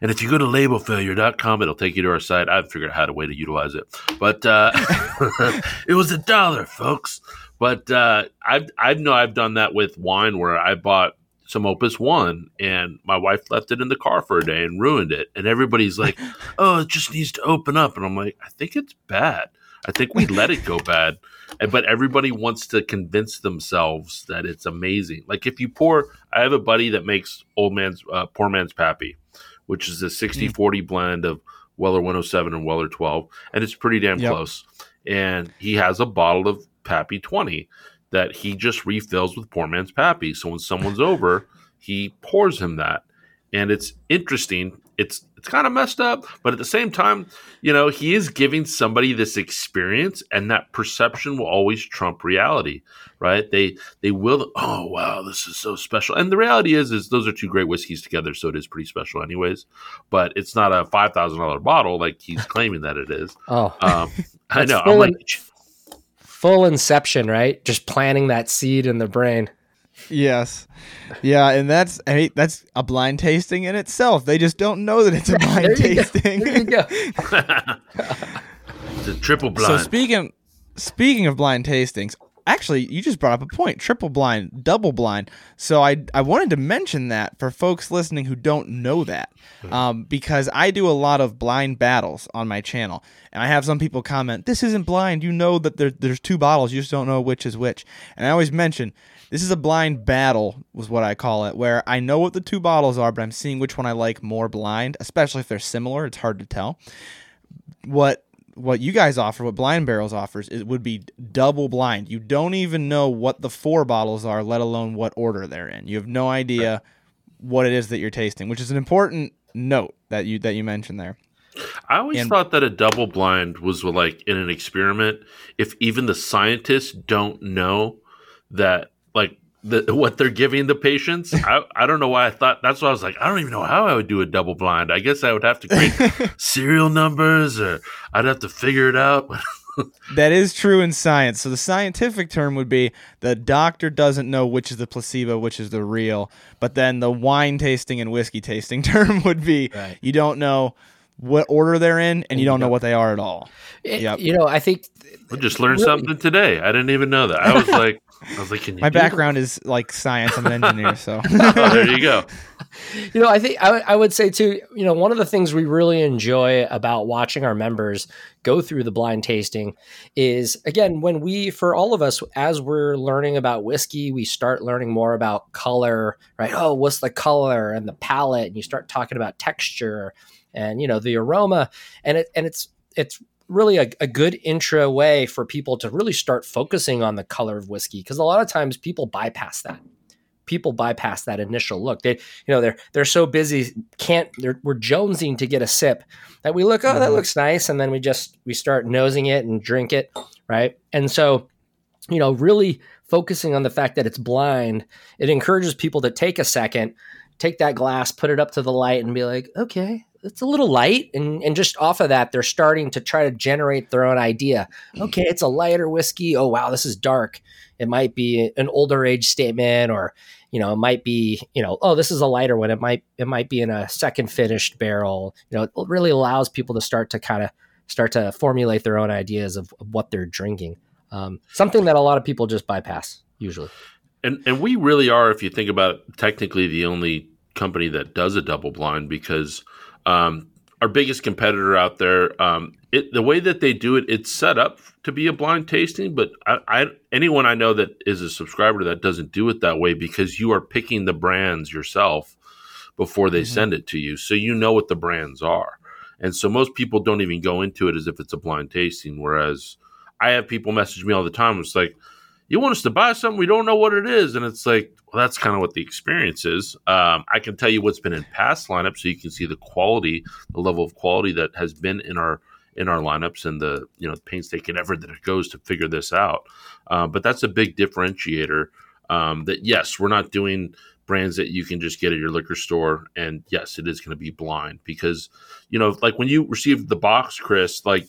And if you go to labelfailure.com, it'll take you to our site. I've figured out how to way to utilize it. But uh, it was a dollar, folks. But uh, I've, I know I've done that with wine where I bought some Opus One and my wife left it in the car for a day and ruined it. And everybody's like, oh, it just needs to open up. And I'm like, I think it's bad. I think we let it go bad but everybody wants to convince themselves that it's amazing. Like if you pour, I have a buddy that makes old man's uh, poor man's pappy, which is a 60 40 mm. blend of Weller 107 and Weller 12, and it's pretty damn yep. close. And he has a bottle of Pappy 20 that he just refills with poor man's pappy. So when someone's over, he pours him that. And it's interesting. It's it's kind of messed up, but at the same time, you know, he is giving somebody this experience and that perception will always trump reality, right? They they will oh wow, this is so special. And the reality is is those are two great whiskeys together, so it is pretty special anyways. But it's not a five thousand dollar bottle like he's claiming that it is. Oh. Um, I know. I'm like, full inception, right? Just planting that seed in the brain. Yes. Yeah, and that's hey, that's a blind tasting in itself. They just don't know that it's a blind tasting. There you go. it's a triple blind. So speaking speaking of blind tastings, actually, you just brought up a point: triple blind, double blind. So I I wanted to mention that for folks listening who don't know that, um, because I do a lot of blind battles on my channel, and I have some people comment, "This isn't blind. You know that there, there's two bottles. You just don't know which is which." And I always mention. This is a blind battle, was what I call it, where I know what the two bottles are, but I'm seeing which one I like more blind, especially if they're similar. It's hard to tell. What what you guys offer, what Blind Barrels offers, it would be double blind. You don't even know what the four bottles are, let alone what order they're in. You have no idea right. what it is that you're tasting, which is an important note that you that you mentioned there. I always and, thought that a double blind was like in an experiment. If even the scientists don't know that, like the, what they're giving the patients. I, I don't know why I thought that's why I was like, I don't even know how I would do a double blind. I guess I would have to create serial numbers or I'd have to figure it out. that is true in science. So the scientific term would be the doctor doesn't know which is the placebo, which is the real. But then the wine tasting and whiskey tasting term would be right. you don't know what order they're in and you don't know what they are at all. Eh, yep. You know, I think I just learned really? something today. I didn't even know that. I was like I was like, my background that? is like science. I'm an engineer, so oh, there you go. You know, I think I, I would say too. You know, one of the things we really enjoy about watching our members go through the blind tasting is again when we, for all of us, as we're learning about whiskey, we start learning more about color. Right? Oh, what's the color and the palette, And you start talking about texture and you know the aroma, and it and it's it's really a, a, good intro way for people to really start focusing on the color of whiskey because a lot of times people bypass that. People bypass that initial look. They you know they're they're so busy can't they're, we're jonesing to get a sip that we look oh that mm-hmm. looks nice and then we just we start nosing it and drink it right? And so you know really focusing on the fact that it's blind it encourages people to take a second take that glass put it up to the light and be like okay it's a little light and and just off of that they're starting to try to generate their own idea. Okay it's a lighter whiskey. Oh wow this is dark. It might be an older age statement or you know it might be you know oh this is a lighter one. It might it might be in a second finished barrel. You know it really allows people to start to kind of start to formulate their own ideas of, of what they're drinking. Um, something that a lot of people just bypass usually. And and we really are if you think about it, technically the only company that does a double blind because um, our biggest competitor out there, um, it, the way that they do it, it's set up to be a blind tasting. But I, I, anyone I know that is a subscriber that doesn't do it that way because you are picking the brands yourself before they mm-hmm. send it to you, so you know what the brands are. And so most people don't even go into it as if it's a blind tasting. Whereas I have people message me all the time. It's like, you want us to buy something we don't know what it is, and it's like, well, that's kind of what the experience is. Um, I can tell you what's been in past lineups, so you can see the quality, the level of quality that has been in our in our lineups, and the you know painstaking effort that it goes to figure this out. Uh, but that's a big differentiator. Um, that yes, we're not doing brands that you can just get at your liquor store, and yes, it is going to be blind because you know, like when you received the box, Chris, like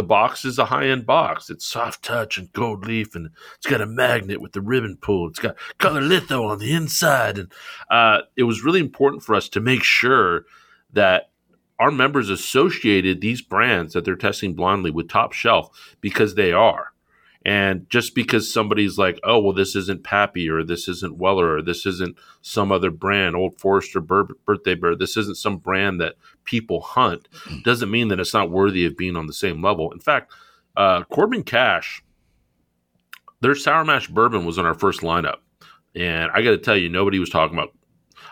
the box is a high end box. It's soft touch and gold leaf, and it's got a magnet with the ribbon pull. It's got color litho on the inside, and uh, it was really important for us to make sure that our members associated these brands that they're testing blindly with top shelf because they are. And just because somebody's like, oh, well, this isn't Pappy or this isn't Weller or this isn't some other brand, Old Forester Bur- Birthday Bear, this isn't some brand that people hunt, doesn't mean that it's not worthy of being on the same level. In fact, uh, Corbin Cash, their Sour Mash Bourbon was on our first lineup. And I got to tell you, nobody was talking about.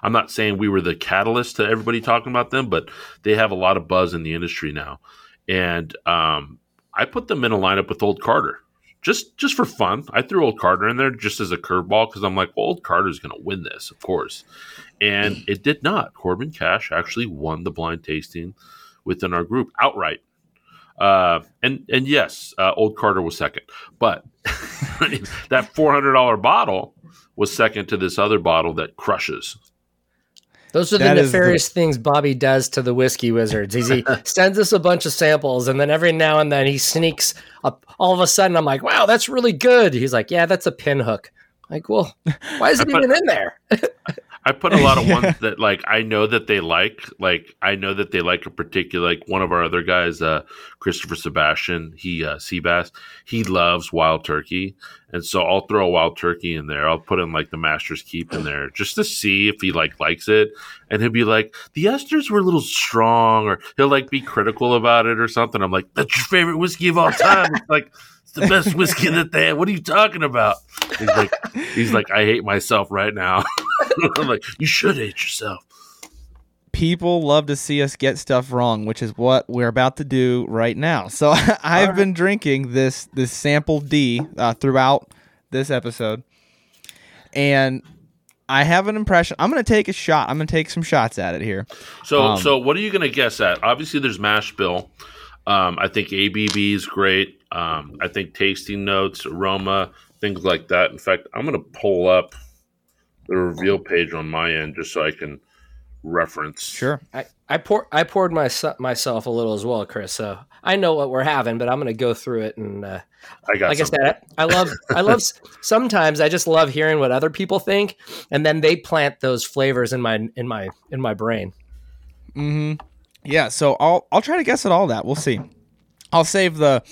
I'm not saying we were the catalyst to everybody talking about them, but they have a lot of buzz in the industry now. And um, I put them in a lineup with Old Carter just just for fun. I threw Old Carter in there just as a curveball because I'm like, well, Old Carter's going to win this, of course, and it did not. Corbin Cash actually won the blind tasting within our group outright. Uh, and and yes, uh, Old Carter was second, but that four hundred dollar bottle was second to this other bottle that crushes. Those are the nefarious the... things Bobby does to the whiskey wizards. He's, he sends us a bunch of samples, and then every now and then he sneaks up. All of a sudden, I'm like, "Wow, that's really good." He's like, "Yeah, that's a pinhook." Like, well, why is it even in there? I put a lot of ones that like I know that they like. Like I know that they like a particular like one of our other guys, uh, Christopher Sebastian. He uh, Seabass. He loves wild turkey, and so I'll throw a wild turkey in there. I'll put in like the Master's Keep in there just to see if he like likes it, and he'll be like, the esters were a little strong, or he'll like be critical about it or something. I'm like, that's your favorite whiskey of all time. It's like it's the best whiskey that they have. What are you talking about? He's like, he's like, I hate myself right now. I'm like, you should hate yourself. People love to see us get stuff wrong, which is what we're about to do right now. So I've been drinking this this sample D uh, throughout this episode, and I have an impression. I'm going to take a shot. I'm going to take some shots at it here. So, Um, so what are you going to guess at? Obviously, there's mash bill. Um, I think ABV is great. Um, I think tasting notes, aroma, things like that. In fact, I'm going to pull up the reveal page on my end just so I can reference. Sure. I, I pour I poured my, myself a little as well, Chris. So I know what we're having, but I'm going to go through it and uh, I got like I some. said, I love I love sometimes I just love hearing what other people think, and then they plant those flavors in my in my in my brain. Mm-hmm. Yeah. So I'll I'll try to guess at all that. We'll see. I'll save the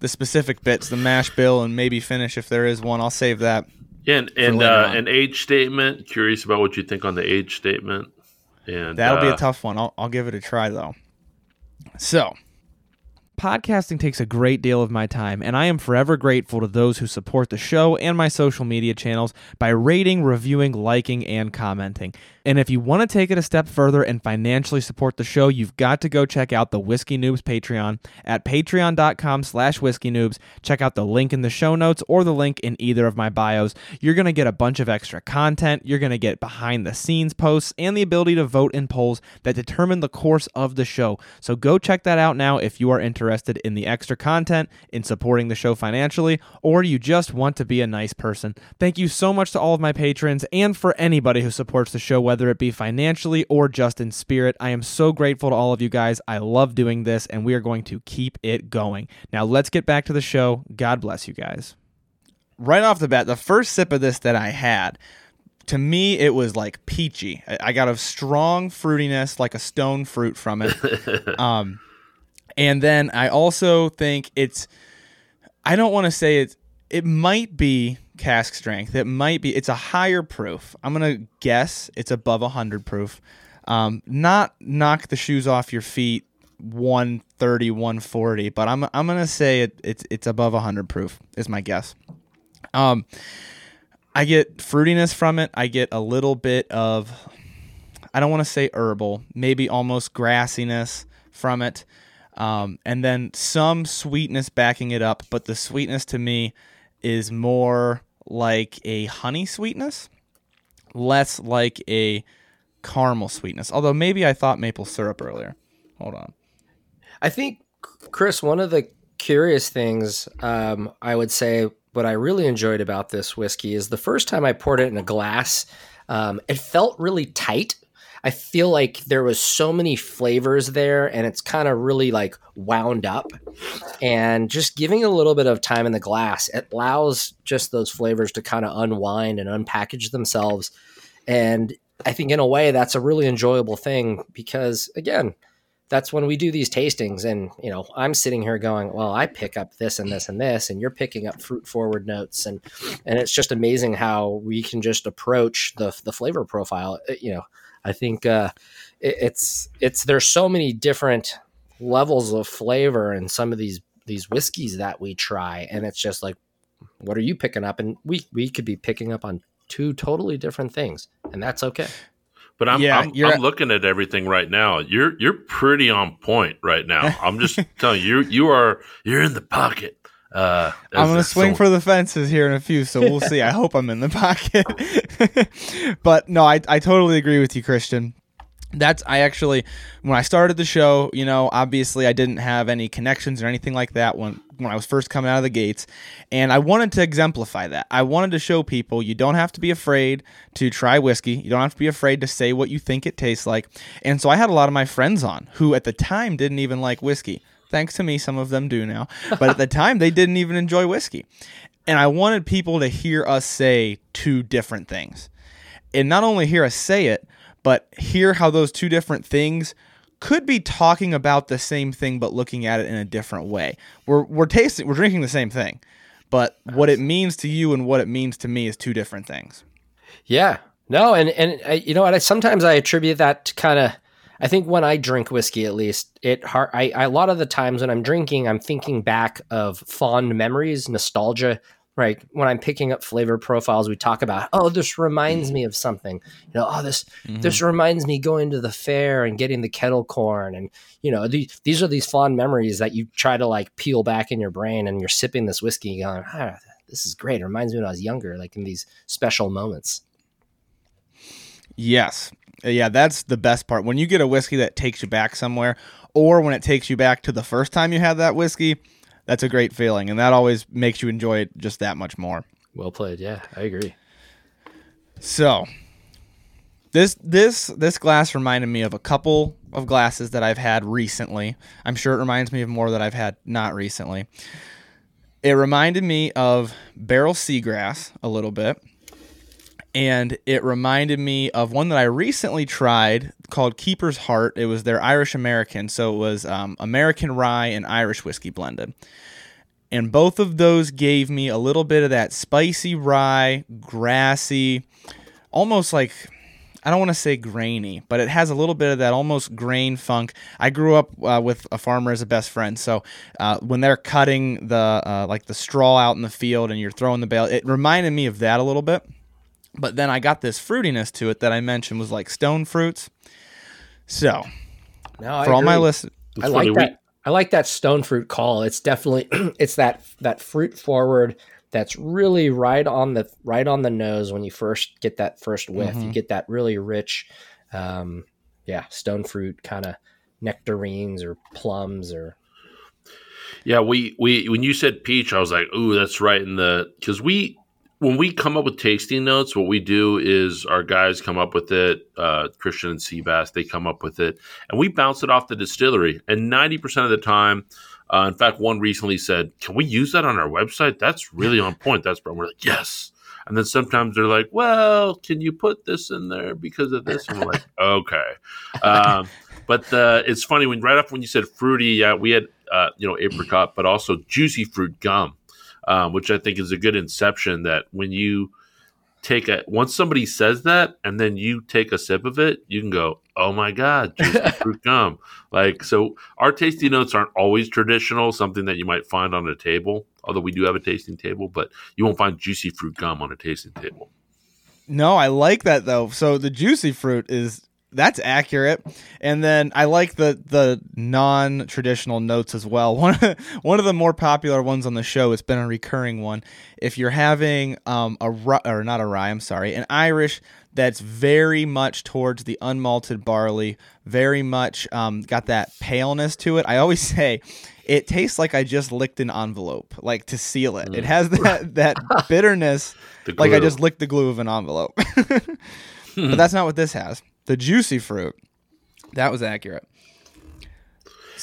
the specific bits, the mash bill, and maybe finish if there is one. I'll save that. Yeah, and, and uh, an age statement. Curious about what you think on the age statement. And That'll be uh, a tough one. I'll, I'll give it a try though. So, podcasting takes a great deal of my time, and I am forever grateful to those who support the show and my social media channels by rating, reviewing, liking, and commenting. And if you want to take it a step further and financially support the show, you've got to go check out the Whiskey Noobs Patreon at patreon.com slash whiskey noobs. Check out the link in the show notes or the link in either of my bios. You're going to get a bunch of extra content. You're going to get behind the scenes posts and the ability to vote in polls that determine the course of the show. So go check that out now if you are interested in the extra content, in supporting the show financially, or you just want to be a nice person. Thank you so much to all of my patrons and for anybody who supports the show, whether it be financially or just in spirit. I am so grateful to all of you guys. I love doing this, and we are going to keep it going. Now, let's get back to the show. God bless you guys. Right off the bat, the first sip of this that I had, to me, it was like peachy. I I got a strong fruitiness, like a stone fruit from it. um, and then I also think it's, I don't want to say it it might be cask strength. It might be, it's a higher proof. I'm going to guess it's above 100 proof. Um, not knock the shoes off your feet 130, 140, but I'm, I'm going to say it, it's, it's above 100 proof, is my guess. Um, I get fruitiness from it. I get a little bit of, I don't want to say herbal, maybe almost grassiness from it. Um, and then some sweetness backing it up, but the sweetness to me is more like a honey sweetness, less like a caramel sweetness. Although maybe I thought maple syrup earlier. Hold on. I think, Chris, one of the curious things um, I would say what I really enjoyed about this whiskey is the first time I poured it in a glass, um, it felt really tight. I feel like there was so many flavors there, and it's kind of really like wound up. And just giving a little bit of time in the glass, it allows just those flavors to kind of unwind and unpackage themselves. And I think in a way that's a really enjoyable thing because again, that's when we do these tastings and you know i'm sitting here going well i pick up this and this and this and you're picking up fruit forward notes and and it's just amazing how we can just approach the the flavor profile Uh, you know i think uh it, it's it's there's so many different levels of flavor in some of these these whiskeys that we try and it's just like what are you picking up and we we could be picking up on two totally different things and that's okay But I'm Yeah, I'm, you're- I'm looking at everything right now. You're you're pretty on point right now. I'm just telling you, you you are you're in the pocket. Uh, I'm going to swing so- for the fences here in a few, so we'll see. I hope I'm in the pocket. but no, I, I totally agree with you, Christian. That's I actually when I started the show, you know, obviously I didn't have any connections or anything like that when when I was first coming out of the gates, and I wanted to exemplify that. I wanted to show people you don't have to be afraid to try whiskey. You don't have to be afraid to say what you think it tastes like. And so I had a lot of my friends on who at the time didn't even like whiskey. Thanks to me, some of them do now. But at the time they didn't even enjoy whiskey. And I wanted people to hear us say two different things and not only hear us say it, but hear how those two different things could be talking about the same thing but looking at it in a different way. We're we're tasting we're drinking the same thing, but what it means to you and what it means to me is two different things. Yeah. No, and and I, you know what? I sometimes I attribute that to kind of. I think when I drink whiskey, at least it hard. I, I a lot of the times when I'm drinking, I'm thinking back of fond memories, nostalgia. Right when I'm picking up flavor profiles, we talk about, oh, this reminds me of something. You know, oh, this this reminds me going to the fair and getting the kettle corn, and you know, the, these are these fond memories that you try to like peel back in your brain, and you're sipping this whiskey, going, ah, this is great. It reminds me when I was younger, like in these special moments. Yes. Yeah, that's the best part. When you get a whiskey that takes you back somewhere, or when it takes you back to the first time you had that whiskey, that's a great feeling. And that always makes you enjoy it just that much more. Well played. Yeah, I agree. So this this this glass reminded me of a couple of glasses that I've had recently. I'm sure it reminds me of more that I've had not recently. It reminded me of Barrell seagrass a little bit. And it reminded me of one that I recently tried called Keeper's Heart. It was their Irish American, so it was um, American rye and Irish whiskey blended. And both of those gave me a little bit of that spicy rye, grassy, almost like I don't want to say grainy, but it has a little bit of that almost grain funk. I grew up uh, with a farmer as a best friend, so uh, when they're cutting the uh, like the straw out in the field and you're throwing the bale, it reminded me of that a little bit. But then I got this fruitiness to it that I mentioned was like stone fruits. So No, I for all my agree. list, I like funny, we- that. I like that stone fruit call. It's definitely it's that that fruit forward. That's really right on the right on the nose when you first get that first whiff. You Mhm. get that really rich, um, yeah, stone fruit kind of nectarines or plums or Yeah, we we when you said peach, I was like, "Ooh, that's right." In the because we when we come up with tasting notes, what we do is our guys come up with it. Uh, Christian and Seabass they come up with it, and we bounce it off the distillery. And ninety percent of the time, uh, in fact, one recently said, "Can we use that on our website? That's really on point." That's and we're like, "Yes." And then sometimes they're like, "Well, can you put this in there because of this?" And we're like, "Okay." Um, but uh, it's funny when right off when you said fruity, yeah, we had uh, you know apricot, but also juicy fruit gum, um, which I think is a good inception. That when you take a once somebody says that, and then you take a sip of it, you can go, "Oh my god, juicy fruit gum!" Like so, our tasting notes aren't always traditional, something that you might find on a table. Although we do have a tasting table, but you won't find juicy fruit gum on a tasting table. No, I like that though. So the juicy fruit is that's accurate, and then I like the the non traditional notes as well. One of, one of the more popular ones on the show. It's been a recurring one. If you're having um a or not a rye, I'm sorry, an Irish that's very much towards the unmalted barley, very much um, got that paleness to it. I always say. It tastes like I just licked an envelope, like to seal it. It has that that bitterness like I just licked the glue of an envelope. but that's not what this has. The juicy fruit. That was accurate.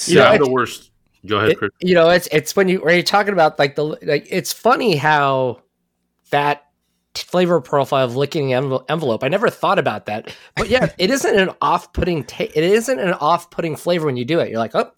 You know, yeah, it's- the worst. Go ahead, It- you know it's it's when you when you're talking about like the like it's funny how that flavor profile of licking envelope i never thought about that but yeah it isn't an off-putting ta- it isn't an off-putting flavor when you do it you're like oh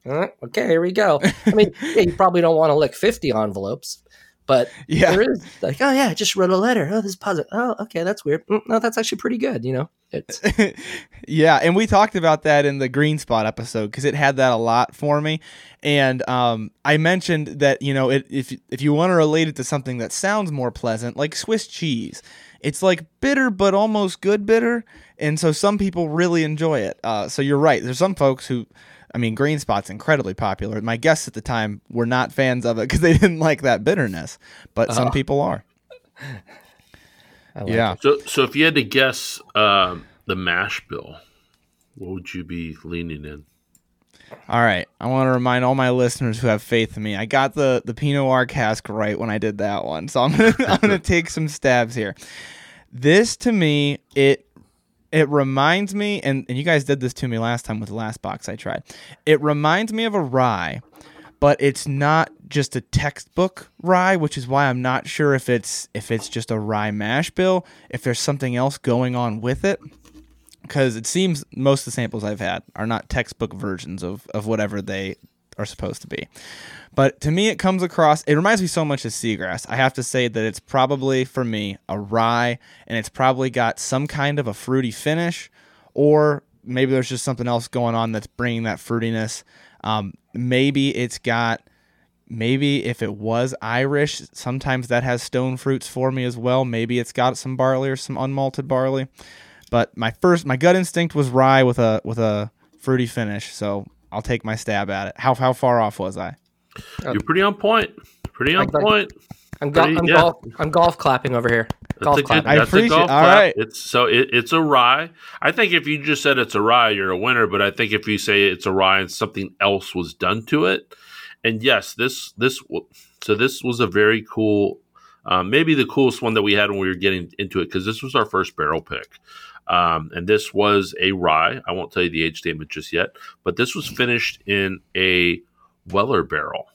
okay here we go i mean yeah, you probably don't want to lick 50 envelopes but Yeah. there is like oh yeah I just wrote a letter oh this is positive oh okay that's weird Mm, no that's actually pretty good you know it's yeah, and we talked about that in the green spot episode because it had that a lot for me. And um, I mentioned that you know it, if if you want to relate it to something that sounds more pleasant, like Swiss cheese, it's like bitter but almost good bitter, and so some people really enjoy it. Uh, so you're right. There's some folks who. I mean, Green Spot's incredibly popular. My guests at the time were not fans of it because they didn't like that bitterness, but some Oh. people are. Like yeah. it. So, so if you had to guess um, the mash bill, what would you be leaning in? All right. I want to remind all my listeners who have faith in me. I got the the Pinot Noir cask right when I did that one. So I'm gonna I'm gonna take some stabs here. This to me, it it reminds me, and, and you guys did this to me last time with the last box I tried. It reminds me of a rye, but it's not just a textbook rye, which is why I'm not sure if it's if it's just a rye mash bill, if there's something else going on with it. Because it seems most of the samples I've had are not textbook versions of, of whatever they are supposed to be. But to me, it comes across, it reminds me so much of seagrass. I have to say that it's probably, for me, a rye, and it's probably got some kind of a fruity finish, or maybe there's just something else going on that's bringing that fruitiness. Um, maybe it's got maybe if it was Irish, sometimes that has stone fruits for me as well. Maybe it's got some barley or some unmalted barley. But my first, my gut instinct was rye with a with a fruity finish. So I'll take my stab at it. How how far off was I? You're pretty on point. Pretty on point. I'm, go- pretty, I'm, yeah. golf, I'm golf clapping over here. Golf that's clapping. Good, I appreciate. All clap. right. It's so it, it's a rye. I think if you just said it's a rye, you're a winner. But I think if you say it's a rye and something else was done to it, and yes, this this so this was a very cool, um, maybe the coolest one that we had when we were getting into it because this was our first barrel pick. Um, and this was a rye. I won't tell you the age statement just yet, but this was finished in a Weller barrel.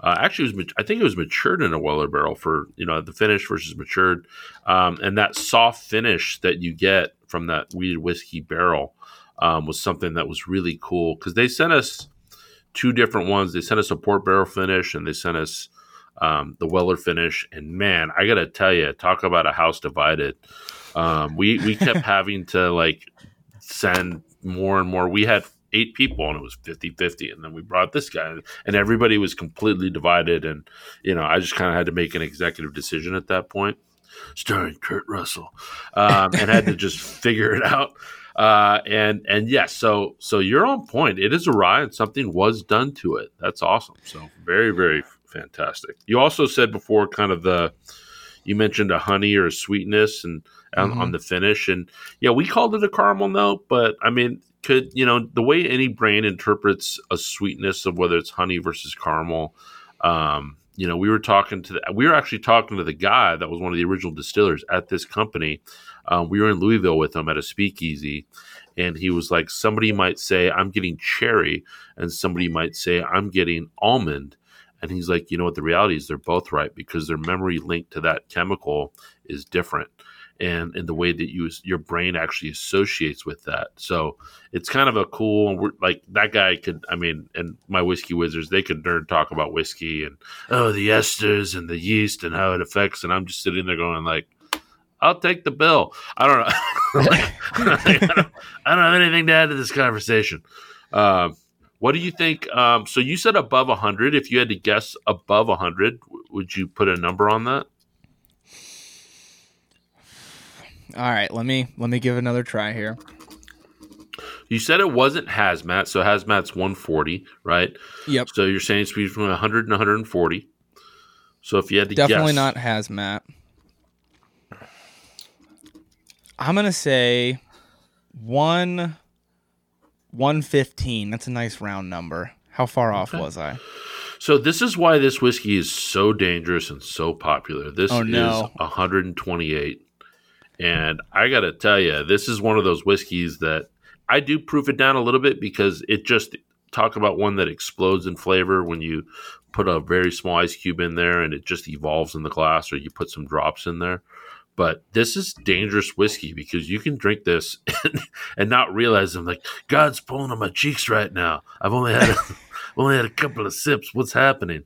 Uh, actually, was, I think it was matured in a Weller barrel for you know the finish versus matured, um, and that soft finish that you get from that wheated whiskey barrel um, was something that was really cool because they sent us two different ones. They sent us a port barrel finish and they sent us um, the Weller finish. And man, I gotta tell you, talk about a house divided. Um, we we kept having to like send more and more. We had eight people and it was 50-50 and then we brought this guy and everybody was completely divided and you know i just kind of had to make an executive decision at that point. Starring kurt russell um, and had to just figure it out. Uh, and and yes so so you're on point. It is a and something was done to it. That's awesome. So very very fantastic. You also said before kind of the you mentioned a honey or a sweetness and mm-hmm. on, the finish. And yeah, we called it a caramel note, but I mean, could you know the way any brain interprets a sweetness of whether it's honey versus caramel? Um, you know, we were talking to the, we were actually talking to the guy that was one of the original distillers at this company. Um, we were in Louisville with him at a speakeasy, and he was like, somebody might say I'm getting cherry, and somebody might say I'm getting almond. And he's like, you know what? The reality is they're both right because their memory linked to that chemical is different and the way that you your brain actually associates with that. So it's kind of a cool like that guy could I mean and my whiskey wizards they could nerd talk about whiskey and oh the esters and the yeast and how it affects and I'm just sitting there going like I'll take the bill. I don't know. I, don't, I, don't, have anything to add to this conversation. Uh, what do you think? Um, so you said above 100. If you had to guess above 100, would you put a number on that? All right, let me let me give another try here. You said it wasn't hazmat, so hazmat's 140, right? Yep. So you're saying it's between 100 and 140. So if you had to definitely guess, not hazmat. I'm gonna say one 115. That's a nice round number. How far off was I? So this is why this whiskey is so dangerous and so popular. This oh, no. is 128. And I got to tell you, this is one of those whiskeys that I do proof it down a little bit because it just talk about one that explodes in flavor when you put a very small ice cube in there and it just evolves in the glass or you put some drops in there. But this is dangerous whiskey because you can drink this and, not realize I'm like God's pulling on my cheeks right now. I've only had a, only had a couple of sips. What's happening?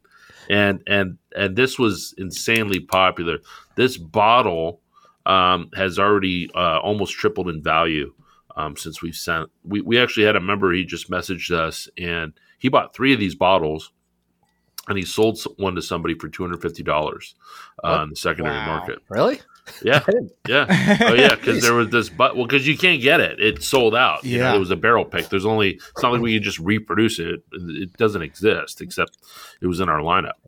And and and this was insanely popular. This bottle um, has already uh, almost tripled in value um, since we've sent. We, we actually had a member, he just messaged us and he bought three of these bottles and he sold one to somebody for $250 uh, in the secondary wow. market. Really? Yeah. yeah. Oh, yeah. Because there was this, but well, because you can't get it. It sold out. Yeah. You know, it was a barrel pick. There's only, it's not like we can just reproduce it. It doesn't exist except it was in our lineup.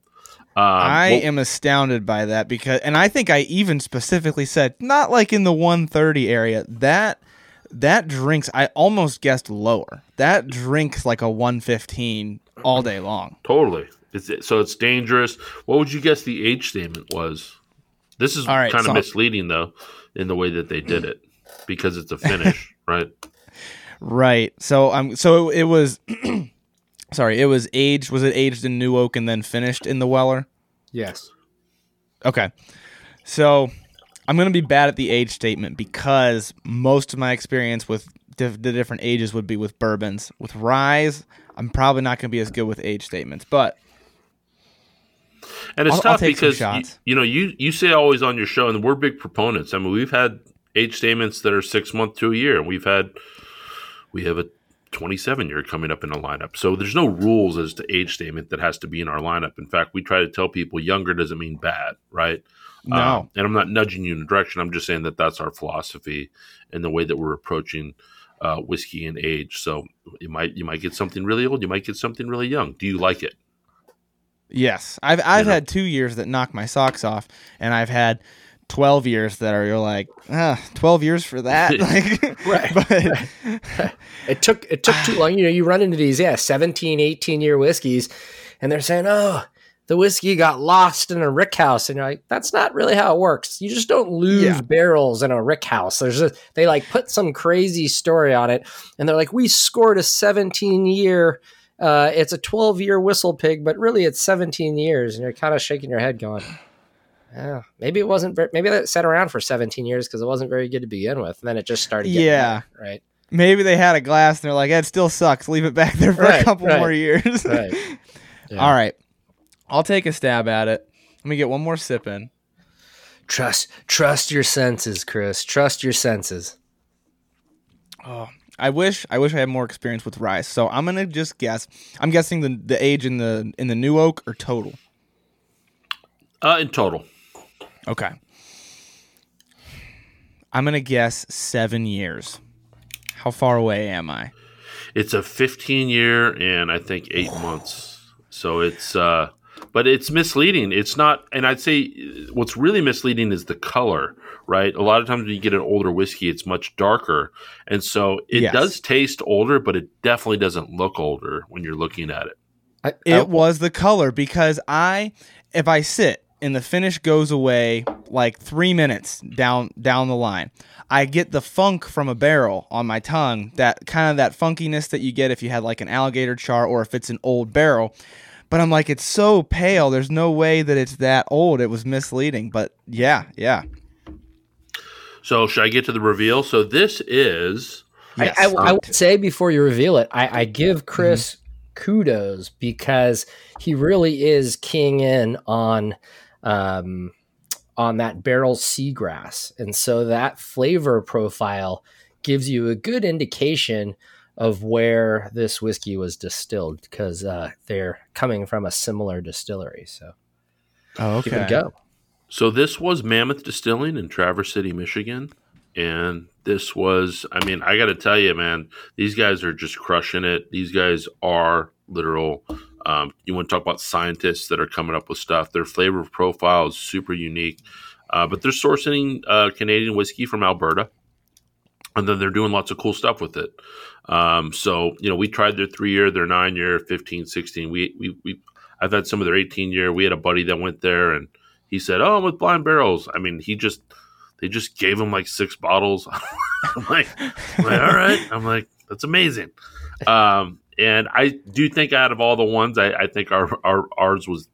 Um, I well, am astounded by that because, and I think I even specifically said not like in the 130 area. That that drinks, I almost guessed lower. That drinks like a 115 all day long. Totally. It's, so it's dangerous. What would you guess the age statement was? This is kind of so, misleading though, in the way that they did it, because it's a finish, right? Right. So I'm. um, so it was. Sorry, it was aged. Was it aged in new oak and then finished in the Weller? Yes. Okay. So I'm going to be bad at the age statement because most of my experience with diff- the different ages would be with bourbons. With ryes, I'm probably not going to be as good with age statements, but And it's I'll- I'll tough take because you, you know you you say always on your show, and we're big proponents. I mean, we've had age statements that are six months to a year, and we've had we have a 27 year coming up in a lineup. So there's no rules as to age statement that has to be in our lineup. In fact, we try to tell people younger doesn't mean bad, right? no. Um, and I'm not nudging you in a direction. I'm just saying that that's our philosophy and the way that we're approaching uh, whiskey and age. So you might you might get something really old, you might get something really young. Do you like it? Yes, I've I've know? had two years that knock my socks off, and I've had twelve years that are you're like, ah, twelve years for that, like, Right. But It took it took too long. You know, you run into these, yeah, 17, 18 year whiskeys, and they're saying, oh, the whiskey got lost in a rick house. And you're like, that's not really how it works. You just don't lose Yeah. barrels in a rick house. There's a, they like put some crazy story on it. And they're like, we scored a 17 year, uh, it's a 12 year WhistlePig, but really it's 17 years. And you're kind of shaking your head going, yeah, maybe it wasn't, ver- maybe that sat around for 17 years because it wasn't very good to begin with. And then it just started getting Yeah. better, right? maybe they had a glass and they're like, it still sucks. Leave it back there for a couple right, more years. Right. Yeah. All right, I'll take a stab at it. Let me get one more sip in. Trust trust your senses, Chris. Trust your senses. Oh, I wish I wish I had more experience with ryes. So I'm gonna just guess. I'm guessing the the age in the in the new oak or total. Uh, in total. Okay. I'm gonna guess seven years. How far away am I? It's a 15 year and I think eight months. So it's, uh, but it's misleading. It's not, and I'd say uh, what's really misleading is the color, right? A lot of times when you get an older whiskey, it's much darker. And so it Yes. does taste older, but it definitely doesn't look older when you're looking at it. I, It I- was the color because I, if I sit and the finish goes away like three minutes down down the line, I get the funk from a barrel on my tongue. That kind of that funkiness that you get if you had like an alligator char or if it's an old barrel. But I'm like, it's so pale. There's no way that it's that old. It was misleading. But yeah, yeah. So should I get to the reveal? So this is, Yes. I, I, I would say before you reveal it, I, I give Chris mm-hmm. kudos because he really is king in on um, on that Barrell seagrass, and so that flavor profile gives you a good indication of where this whiskey was distilled because uh, they're coming from a similar distillery. So oh, give it a okay. go. So this was Mammoth Distilling in Traverse City, Michigan. And this was, I mean, I got to tell you, man, these guys are just crushing it. These guys are literal. Um, you want to talk about scientists that are coming up with stuff. Their flavor profile is super unique. Uh, but they're sourcing uh, Canadian whiskey from Alberta. And then they're doing lots of cool stuff with it. Um, so, you know, we tried their three year, their nine year, 15, 16. We, we, we, I've had some of their 18 year. We had a buddy that went there and he said, "Oh, I'm with Blind Barrels." I mean, he just they just gave him like six bottles. I'm like, I'm like, all right. I'm like, that's amazing. Um, and I do think out of all the ones, I, I think our, our ours was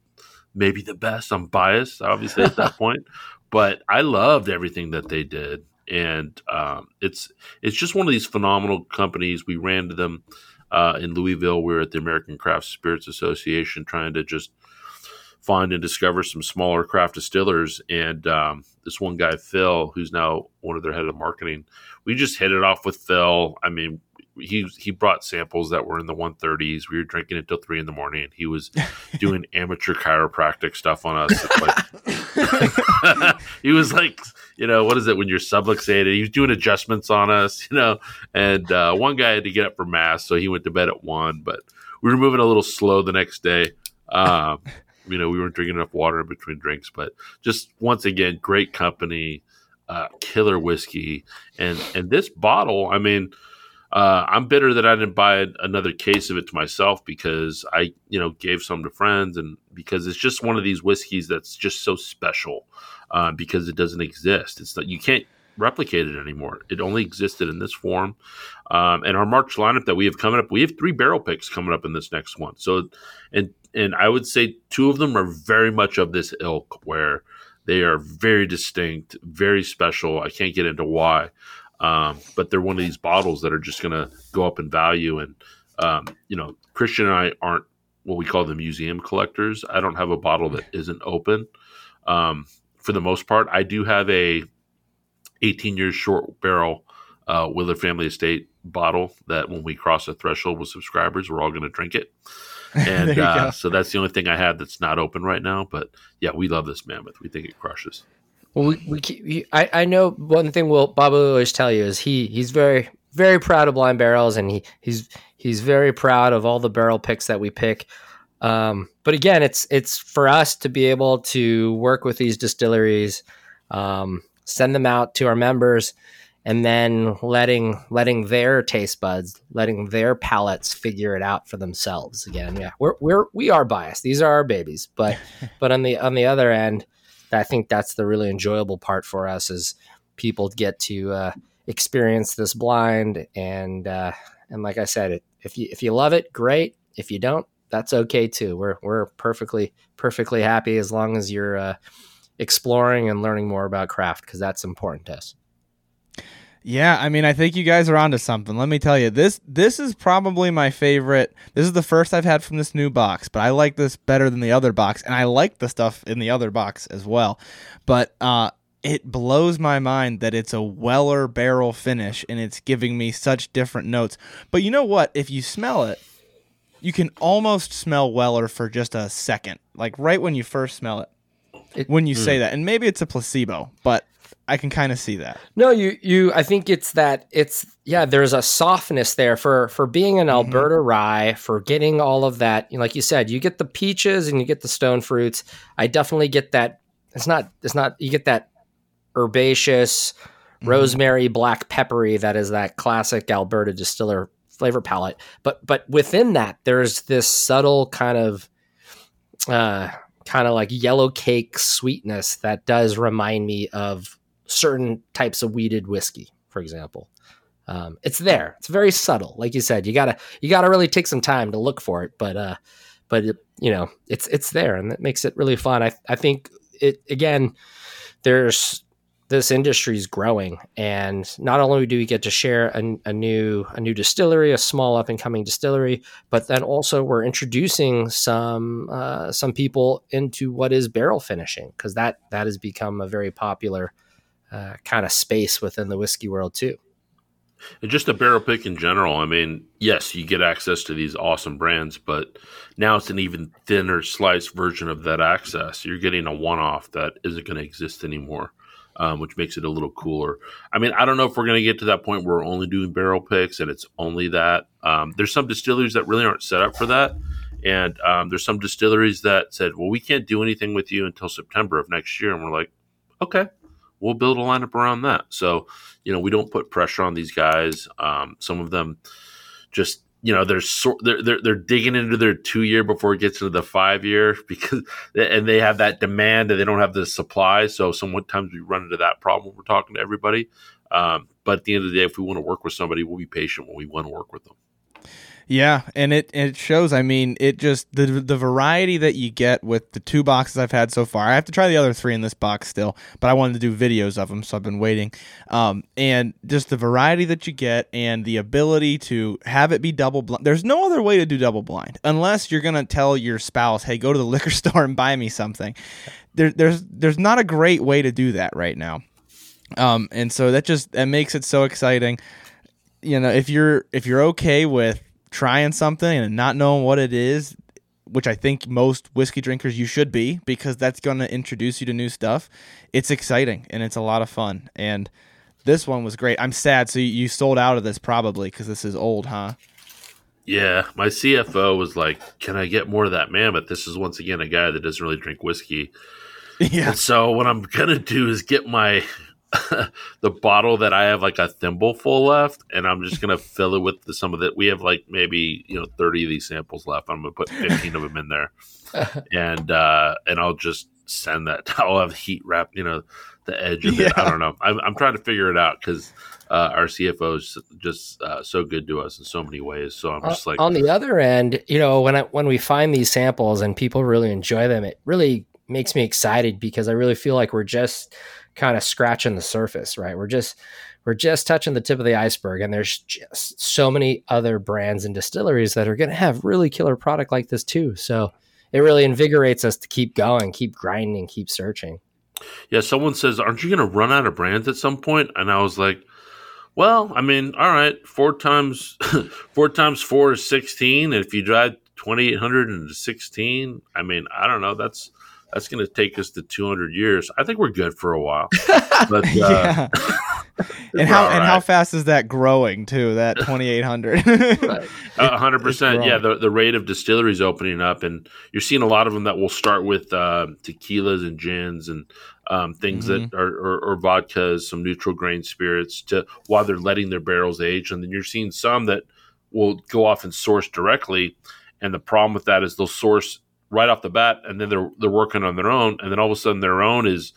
maybe the best. I'm biased, obviously, at that point, but I loved everything that they did, and um, it's it's just one of these phenomenal companies. We ran to them uh, in Louisville. We were at the American Craft Spirits Association, trying to just find and discover some smaller craft distillers. And um, this one guy, Phil, who's now one of their head of marketing, we just hit it off with Phil. I mean, he he brought samples that were in the 130s. We were drinking it till three in the morning. He was doing amateur chiropractic stuff on us. Like, he was like, you know, what is it when you're subluxated? He was doing adjustments on us, you know. And uh, one guy had to get up for mass, so he went to bed at one. But we were moving a little slow the next day. Um, you know, we weren't drinking enough water in between drinks, but just once again, great company, uh, killer whiskey, and and this bottle, I mean, uh, I'm bitter that I didn't buy another case of it to myself because I, you know, gave some to friends, and because it's just one of these whiskeys that's just so special uh, because it doesn't exist. It's not you can't replicate it anymore. It only existed in this form. Um, and our March lineup that we have coming up, we have three barrel picks coming up in this next one. So, and and I would say two of them are very much of this ilk, where they are very distinct, very special. I can't get into why, um, but they're one of these bottles that are just going to go up in value. And um, you know, Christian and I aren't what we call the museum collectors. I don't have a bottle that isn't open. Um, for the most part, I do have a 18 years short barrel uh, Willett Family Estate bottle that when we cross the threshold with subscribers, we're all going to drink it. And uh, so that's the only thing I have that's not open right now. But yeah, we love this mammoth. We think it crushes. Well, we, we, I, I know one thing will Bob will always tell you is he he's very very proud of blind barrels and he he's he's very proud of all the barrel picks that we pick. Um, but again, it's it's for us to be able to work with these distilleries, um, send them out to our members, and then letting letting their taste buds, letting their palates figure it out for themselves. Again, yeah, we're we're we are biased. These are our babies, but but on the on the other end, I think that's the really enjoyable part for us is people get to uh, experience this blind and uh, and like I said, if you if you love it, great. If you don't, that's okay too. We're we're perfectly perfectly happy as long as you're uh, exploring and learning more about craft because that's important to us. Yeah, I mean, I think you guys are onto something. Let me tell you, this this is probably my favorite. This is the first I've had from this new box, but I like this better than the other box, and I like the stuff in the other box as well. But uh, it blows my mind that it's a Weller barrel finish, and it's giving me such different notes. But you know what? If you smell it, you can almost smell Weller for just a second, like right when you first smell it. it when you mm. say that, and maybe it's a placebo, but I can kind of see that. No, you you I think it's that it's yeah, there's a softness there for for being an mm-hmm. Alberta mm-hmm. rye, for getting all of that, you know, like you said, you get the peaches and you get the stone fruits. I definitely get that it's not it's not you get that herbaceous mm-hmm. rosemary black peppery that is that classic Alberta distiller flavor palette. But but within that there's this subtle kind of uh kind of like yellow cake sweetness that does remind me of certain types of wheated whiskey, for example. Um, it's there. It's very subtle, like you said. You gotta you gotta really take some time to look for it, but uh, but you know it's it's there, and that makes it really fun. I I think it again. There's this industry is growing, and not only do we get to share a, a new a new distillery, a small up and coming distillery, but then also we're introducing some uh, some people into what is barrel finishing because that that has become a very popular uh, kind of space within the whiskey world too. And just a barrel pick in general. I mean, yes, you get access to these awesome brands, but now it's an even thinner sliced version of that access. You're getting a one off that isn't going to exist anymore, um, which makes it a little cooler. I mean, I don't know if we're going to get to that point where we're only doing barrel picks and it's only that. Um, there's some distilleries that really aren't set up for that. And um, there's some distilleries that said, well, we can't do anything with you until September of next year. And we're like, okay, we'll build a lineup around that. So, you know, we don't put pressure on these guys. Um, some of them just, you know, they're, so, they're, they're, they're digging into their two year before it gets into the five year because, and they have that demand and they don't have the supply. So sometimes we run into that problem when we're talking to everybody. Um, but at the end of the day, if we want to work with somebody, we'll be patient when we want to work with them. Yeah, and it it shows. I mean, it just the the variety that you get with the two boxes I've had so far. I have to try the other three in this box still, but I wanted to do videos of them, so I've been waiting. Um, and just the variety that you get, and the ability to have it be double blind. There's no other way to do double blind unless you're gonna tell your spouse, "Hey, go to the liquor store and buy me something." There, there's there's not a great way to do that right now. Um, and so that just that makes it so exciting. You know, if you're if you're okay with trying something and not knowing what it is, which I think most whiskey drinkers you should be because that's going to introduce you to new stuff. It's exciting and it's a lot of fun. And this one was great. I'm sad. So you sold out of this probably because this is old, huh? Yeah, my CFO was like, "Can I get more of that mammoth?" This is once again a guy that doesn't really drink whiskey. Yeah. And so what I'm gonna do is get my the bottle that I have like a thimble full left, and I'm just gonna fill it with the, some of that. We have like maybe you know 30 of these samples left. I'm gonna put 15 of them in there, and uh, and I'll just send that. I'll have heat wrap, you know, the edge of it. I don't know. I'm, I'm trying to figure it out because uh, our CFO is just uh, so good to us in so many ways. So I'm just like on the other end, you know, when I, when we find these samples and people really enjoy them, it really makes me excited because I really feel like we're just kind of scratching the surface, right? We're just we're just touching the tip of the iceberg and there's just so many other brands and distilleries that are going to have really killer product like this too. So it really invigorates us to keep going, keep grinding, keep searching. Yeah, someone says, "Aren't you going to run out of brands at some point?" And I was like, "Well, I mean, all right, four times four times four is sixteen. And if you drive twenty eight hundred into sixteen, I mean, I don't know. That's that's going to take us to two hundred years. I think we're good for a while. But uh, yeah. and how and how fast is that growing too? That twenty eight hundred. hundred percent. Yeah, the the rate of distilleries opening up, and you're seeing a lot of them that will start with uh, tequilas and gins and um, things mm-hmm. that are or, or, vodkas, some neutral grain spirits, to while they're letting their barrels age, and then you're seeing some that will go off and source directly. And the problem with that is they'll source right off the bat, and then they're they're working on their own, and then all of a sudden their own is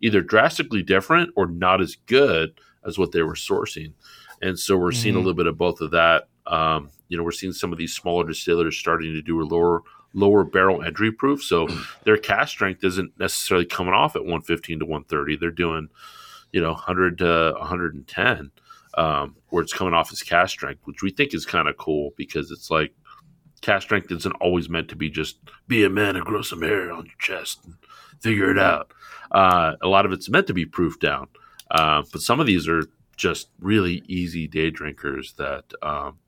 either drastically different or not as good as what they were sourcing. And so we're mm-hmm. seeing a mm-hmm. little bit of both of that. Um, you know, we're seeing some of these smaller distillers starting to do a lower lower barrel entry proof, so their cask strength isn't necessarily coming off at 115 to 130. They're doing, you know, 100 to 110, um, where it's coming off as cask strength, which we think is kind of cool because it's like cask strength isn't always meant to be just be a man and grow some hair on your chest and figure it out. Uh, a lot of it's meant to be proof down, uh, but some of these are just really easy day drinkers that, um,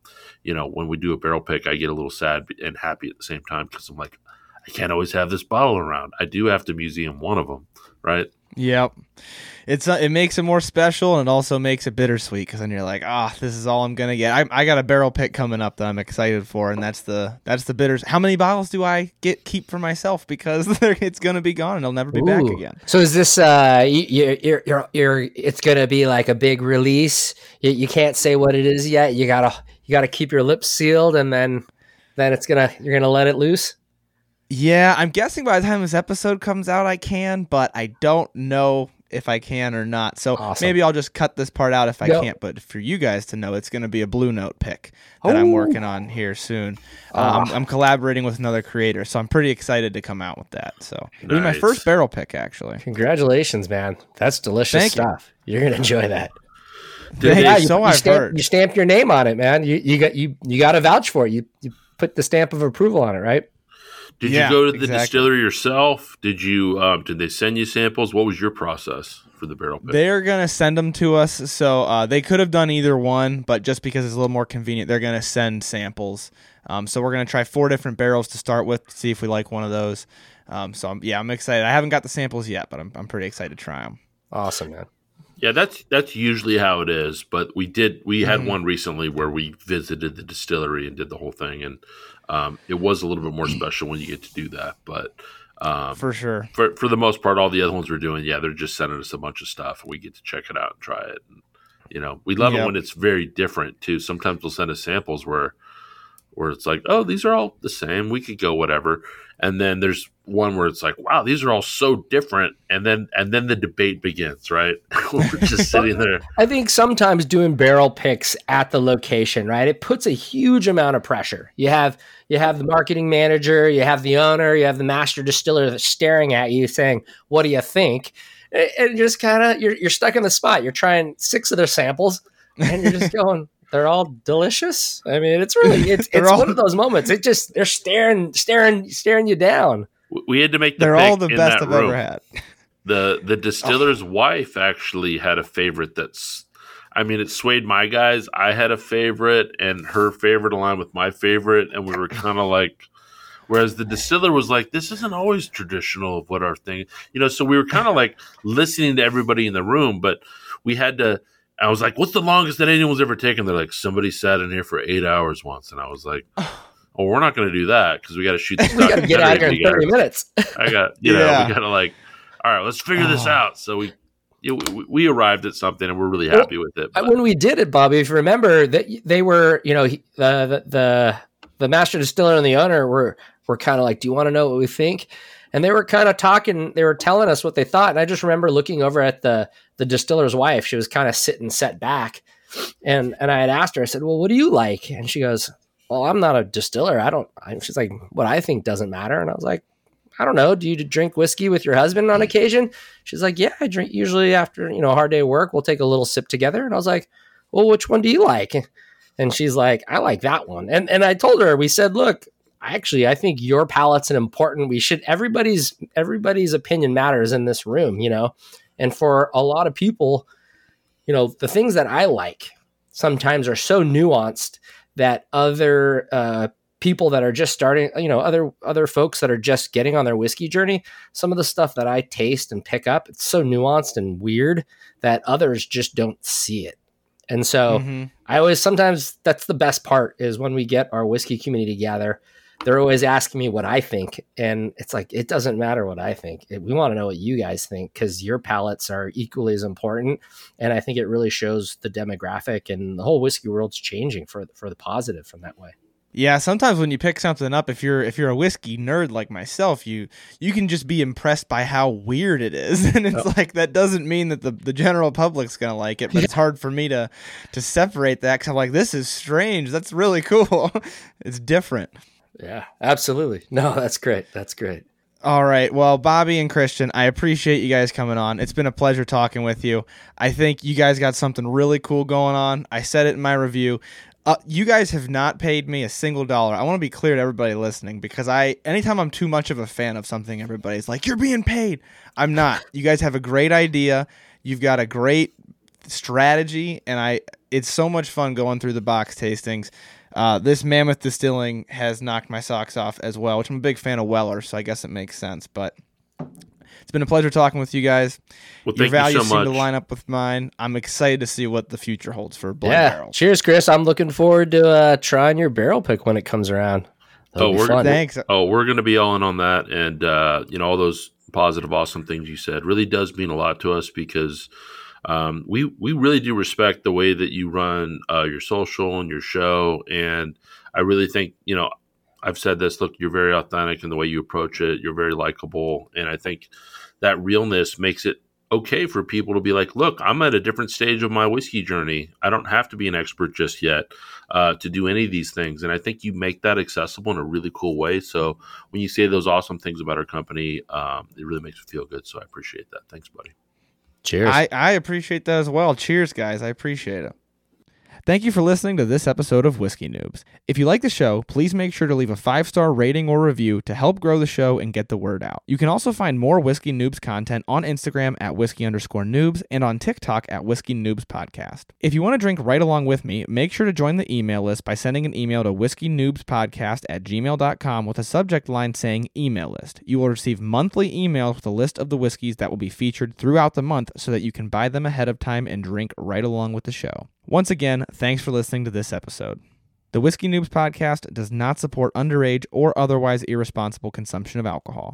you know, when we do a barrel pick, I get a little sad and happy at the same time because I'm like, I can't always have this bottle around. I do have to museum one of them, right? Yep. It's uh, it makes it more special and it also makes it bittersweet because then you're like, ah, oh, this is all I'm gonna get. I, I got a barrel pick coming up that I'm excited for, and that's the that's the bitters. How many bottles do I get keep for myself because it's gonna be gone and it'll never be Ooh. back again. So is this uh you, you're you're you're it's gonna be like a big release? You, you can't say what it is yet. You gotta you gotta keep your lips sealed and then then it's gonna you're gonna let it loose. Yeah, I'm guessing by the time this episode comes out, I can, but I don't know if I can or not. So awesome. maybe I'll just cut this part out if I yep. can't. But for you guys to know, it's going to be a Blue Note pick that I'm working on here soon. Uh, I'm, I'm, collaborating with another creator, so I'm pretty excited to come out with that. So nice. it'll be my first barrel pick, actually. Congratulations, man! That's delicious Thank stuff. You. are gonna enjoy that. yeah, you, so you, I've stamp, heard. You stamp your name on it, man. You you got you you got to vouch for it. You you put the stamp of approval on it, right? Did yeah, you go to the exactly. distillery yourself? Did you? Um, did they send you samples? What was your process for the barrel pick? They're gonna send them to us, so uh, they could have done either one, but just because it's a little more convenient, they're gonna send samples. Um, so we're gonna try four different barrels to start with, to see if we like one of those. Um, so I'm, yeah, I'm excited. I haven't got the samples yet, but I'm I'm pretty excited to try them. Awesome, man. Yeah, that's that's usually how it is. But we did we had mm. one recently where we visited the distillery and did the whole thing, and um, it was a little bit more special when you get to do that, but um, for sure, for for the most part, all the other ones we're doing, yeah, they're just sending us a bunch of stuff, and we get to check it out and try it. And, you know, we love yep. it when it's very different too. Sometimes they'll send us samples where where it's like, oh, these are all the same. We could go whatever. And then there's one where it's like, wow, these are all so different. And then and then the debate begins, right? We're just sitting there. I think sometimes doing barrel picks at the location, right? It puts a huge amount of pressure. You have you have the marketing manager, you have the owner, you have the master distiller that's staring at you saying, What do you think? And just kind of you're you're stuck in the spot. You're trying six of their samples and you're just going they're all delicious. I mean, it's really it's it's all, one of those moments. It just they're staring staring staring you down. We had to make the they're all the best I've room. ever had. The the distiller's oh. wife actually had a favorite that's I mean it swayed my guys. I had a favorite and her favorite aligned with my favorite and we were kind of like Whereas the distiller was like, this isn't always traditional of what our thing, you know. So we were kind of like listening to everybody in the room, but we had to I was like, "What's the longest that anyone's ever taken?" They're like, "Somebody sat in here for eight hours once," and I was like, "Oh, we're not going to do that because we got to shoot. The stuff. we got to get out here in thirty minutes. I got, you know, yeah. we got to like, all right, let's figure this ah. out." So we, you know, we, we arrived at something, and we're really happy well, with it. But. When we did it, Bobby, if you remember, that they were, you know, the the the, the master distiller and the owner were were kind of like, "Do you want to know what we think?" And they were kind of talking. They were telling us what they thought, and I just remember looking over at the the distiller's wife. She was kind of sitting set back, and and I had asked her. I said, "Well, what do you like?" And she goes, "Well, I'm not a distiller. I don't." I, she's like, "What I think doesn't matter." And I was like, I don't know. Do you drink whiskey with your husband on occasion? She's like, Yeah, I drink usually after, you know, a hard day of work. We'll take a little sip together. And I was like, Well, which one do you like? And she's like, I like that one. And and I told her, we said, look, actually, I think your palate's an important. We should everybody's everybody's opinion matters in this room, you know. And for a lot of people, you know, the things that I like sometimes are so nuanced that other uh, people that are just starting, you know, other other folks that are just getting on their whiskey journey, some of the stuff that I taste and pick up, it's so nuanced and weird that others just don't see it. And so mm-hmm. I always sometimes that's the best part is when we get our whiskey community together. They're always asking me what I think, and it's like it doesn't matter what I think. It, we want to know what you guys think because your palates are equally as important, and I think it really shows the demographic and the whole whiskey world's changing for for the positive from that way. Yeah, sometimes when you pick something up, if you're if you're a whiskey nerd like myself, you you can just be impressed by how weird it is, and it's oh. like that doesn't mean that the, the general public's gonna like it, but yeah. it's hard for me to to separate that because I'm like, this is strange. That's really cool. it's different. Yeah, absolutely. No, that's great. That's great. All right. Well, Bobby and Christian, I appreciate you guys coming on. It's been a pleasure talking with you. I think you guys got something really cool going on. I said it in my review. Uh, you guys have not paid me a single dollar. I want to be clear to everybody listening because I, anytime I'm too much of a fan of something, everybody's like, "You're being paid." I'm not. You guys have a great idea. You've got a great strategy, and I. It's so much fun going through the box tastings. Uh, this Mammoth Distilling has knocked my socks off as well, which I'm a big fan of Weller, so I guess it makes sense. But it's been a pleasure talking with you guys. Well, Your values you so seem to line up with mine. I'm excited to see what the future holds for Blind yeah. Barrel. Cheers, Chris. I'm looking forward to uh, trying your barrel pick when it comes around. That'll oh, we're fun. thanks. Oh, we're going to be all in on that, and uh, you know all those positive, awesome things you said really does mean a lot to us because um, we we really do respect the way that you run uh, your social and your show, and I really think you know I've said this. Look, you're very authentic in the way you approach it. You're very likable, and I think that realness makes it okay for people to be like, look, I'm at a different stage of my whiskey journey. I don't have to be an expert just yet uh, to do any of these things. And I think you make that accessible in a really cool way. So when you say those awesome things about our company, um, it really makes me feel good. So I appreciate that. Thanks, buddy. Cheers. I, I appreciate that as well. Cheers, guys. I appreciate it. Thank you for listening to this episode of Whiskey Noobs. If you like the show, please make sure to leave a five star rating or review to help grow the show and get the word out. You can also find more Whiskey Noobs content on Instagram at whiskey underscore noobs and on TikTok at Whiskey Noobs Podcast. If you want to drink right along with me, make sure to join the email list by sending an email to whiskey noobs podcast at gmail.com with a subject line saying email list. You will receive monthly emails with a list of the whiskeys that will be featured throughout the month so that you can buy them ahead of time and drink right along with the show. Once again, thanks for listening to this episode. The Whiskey Noobs podcast does not support underage or otherwise irresponsible consumption of alcohol.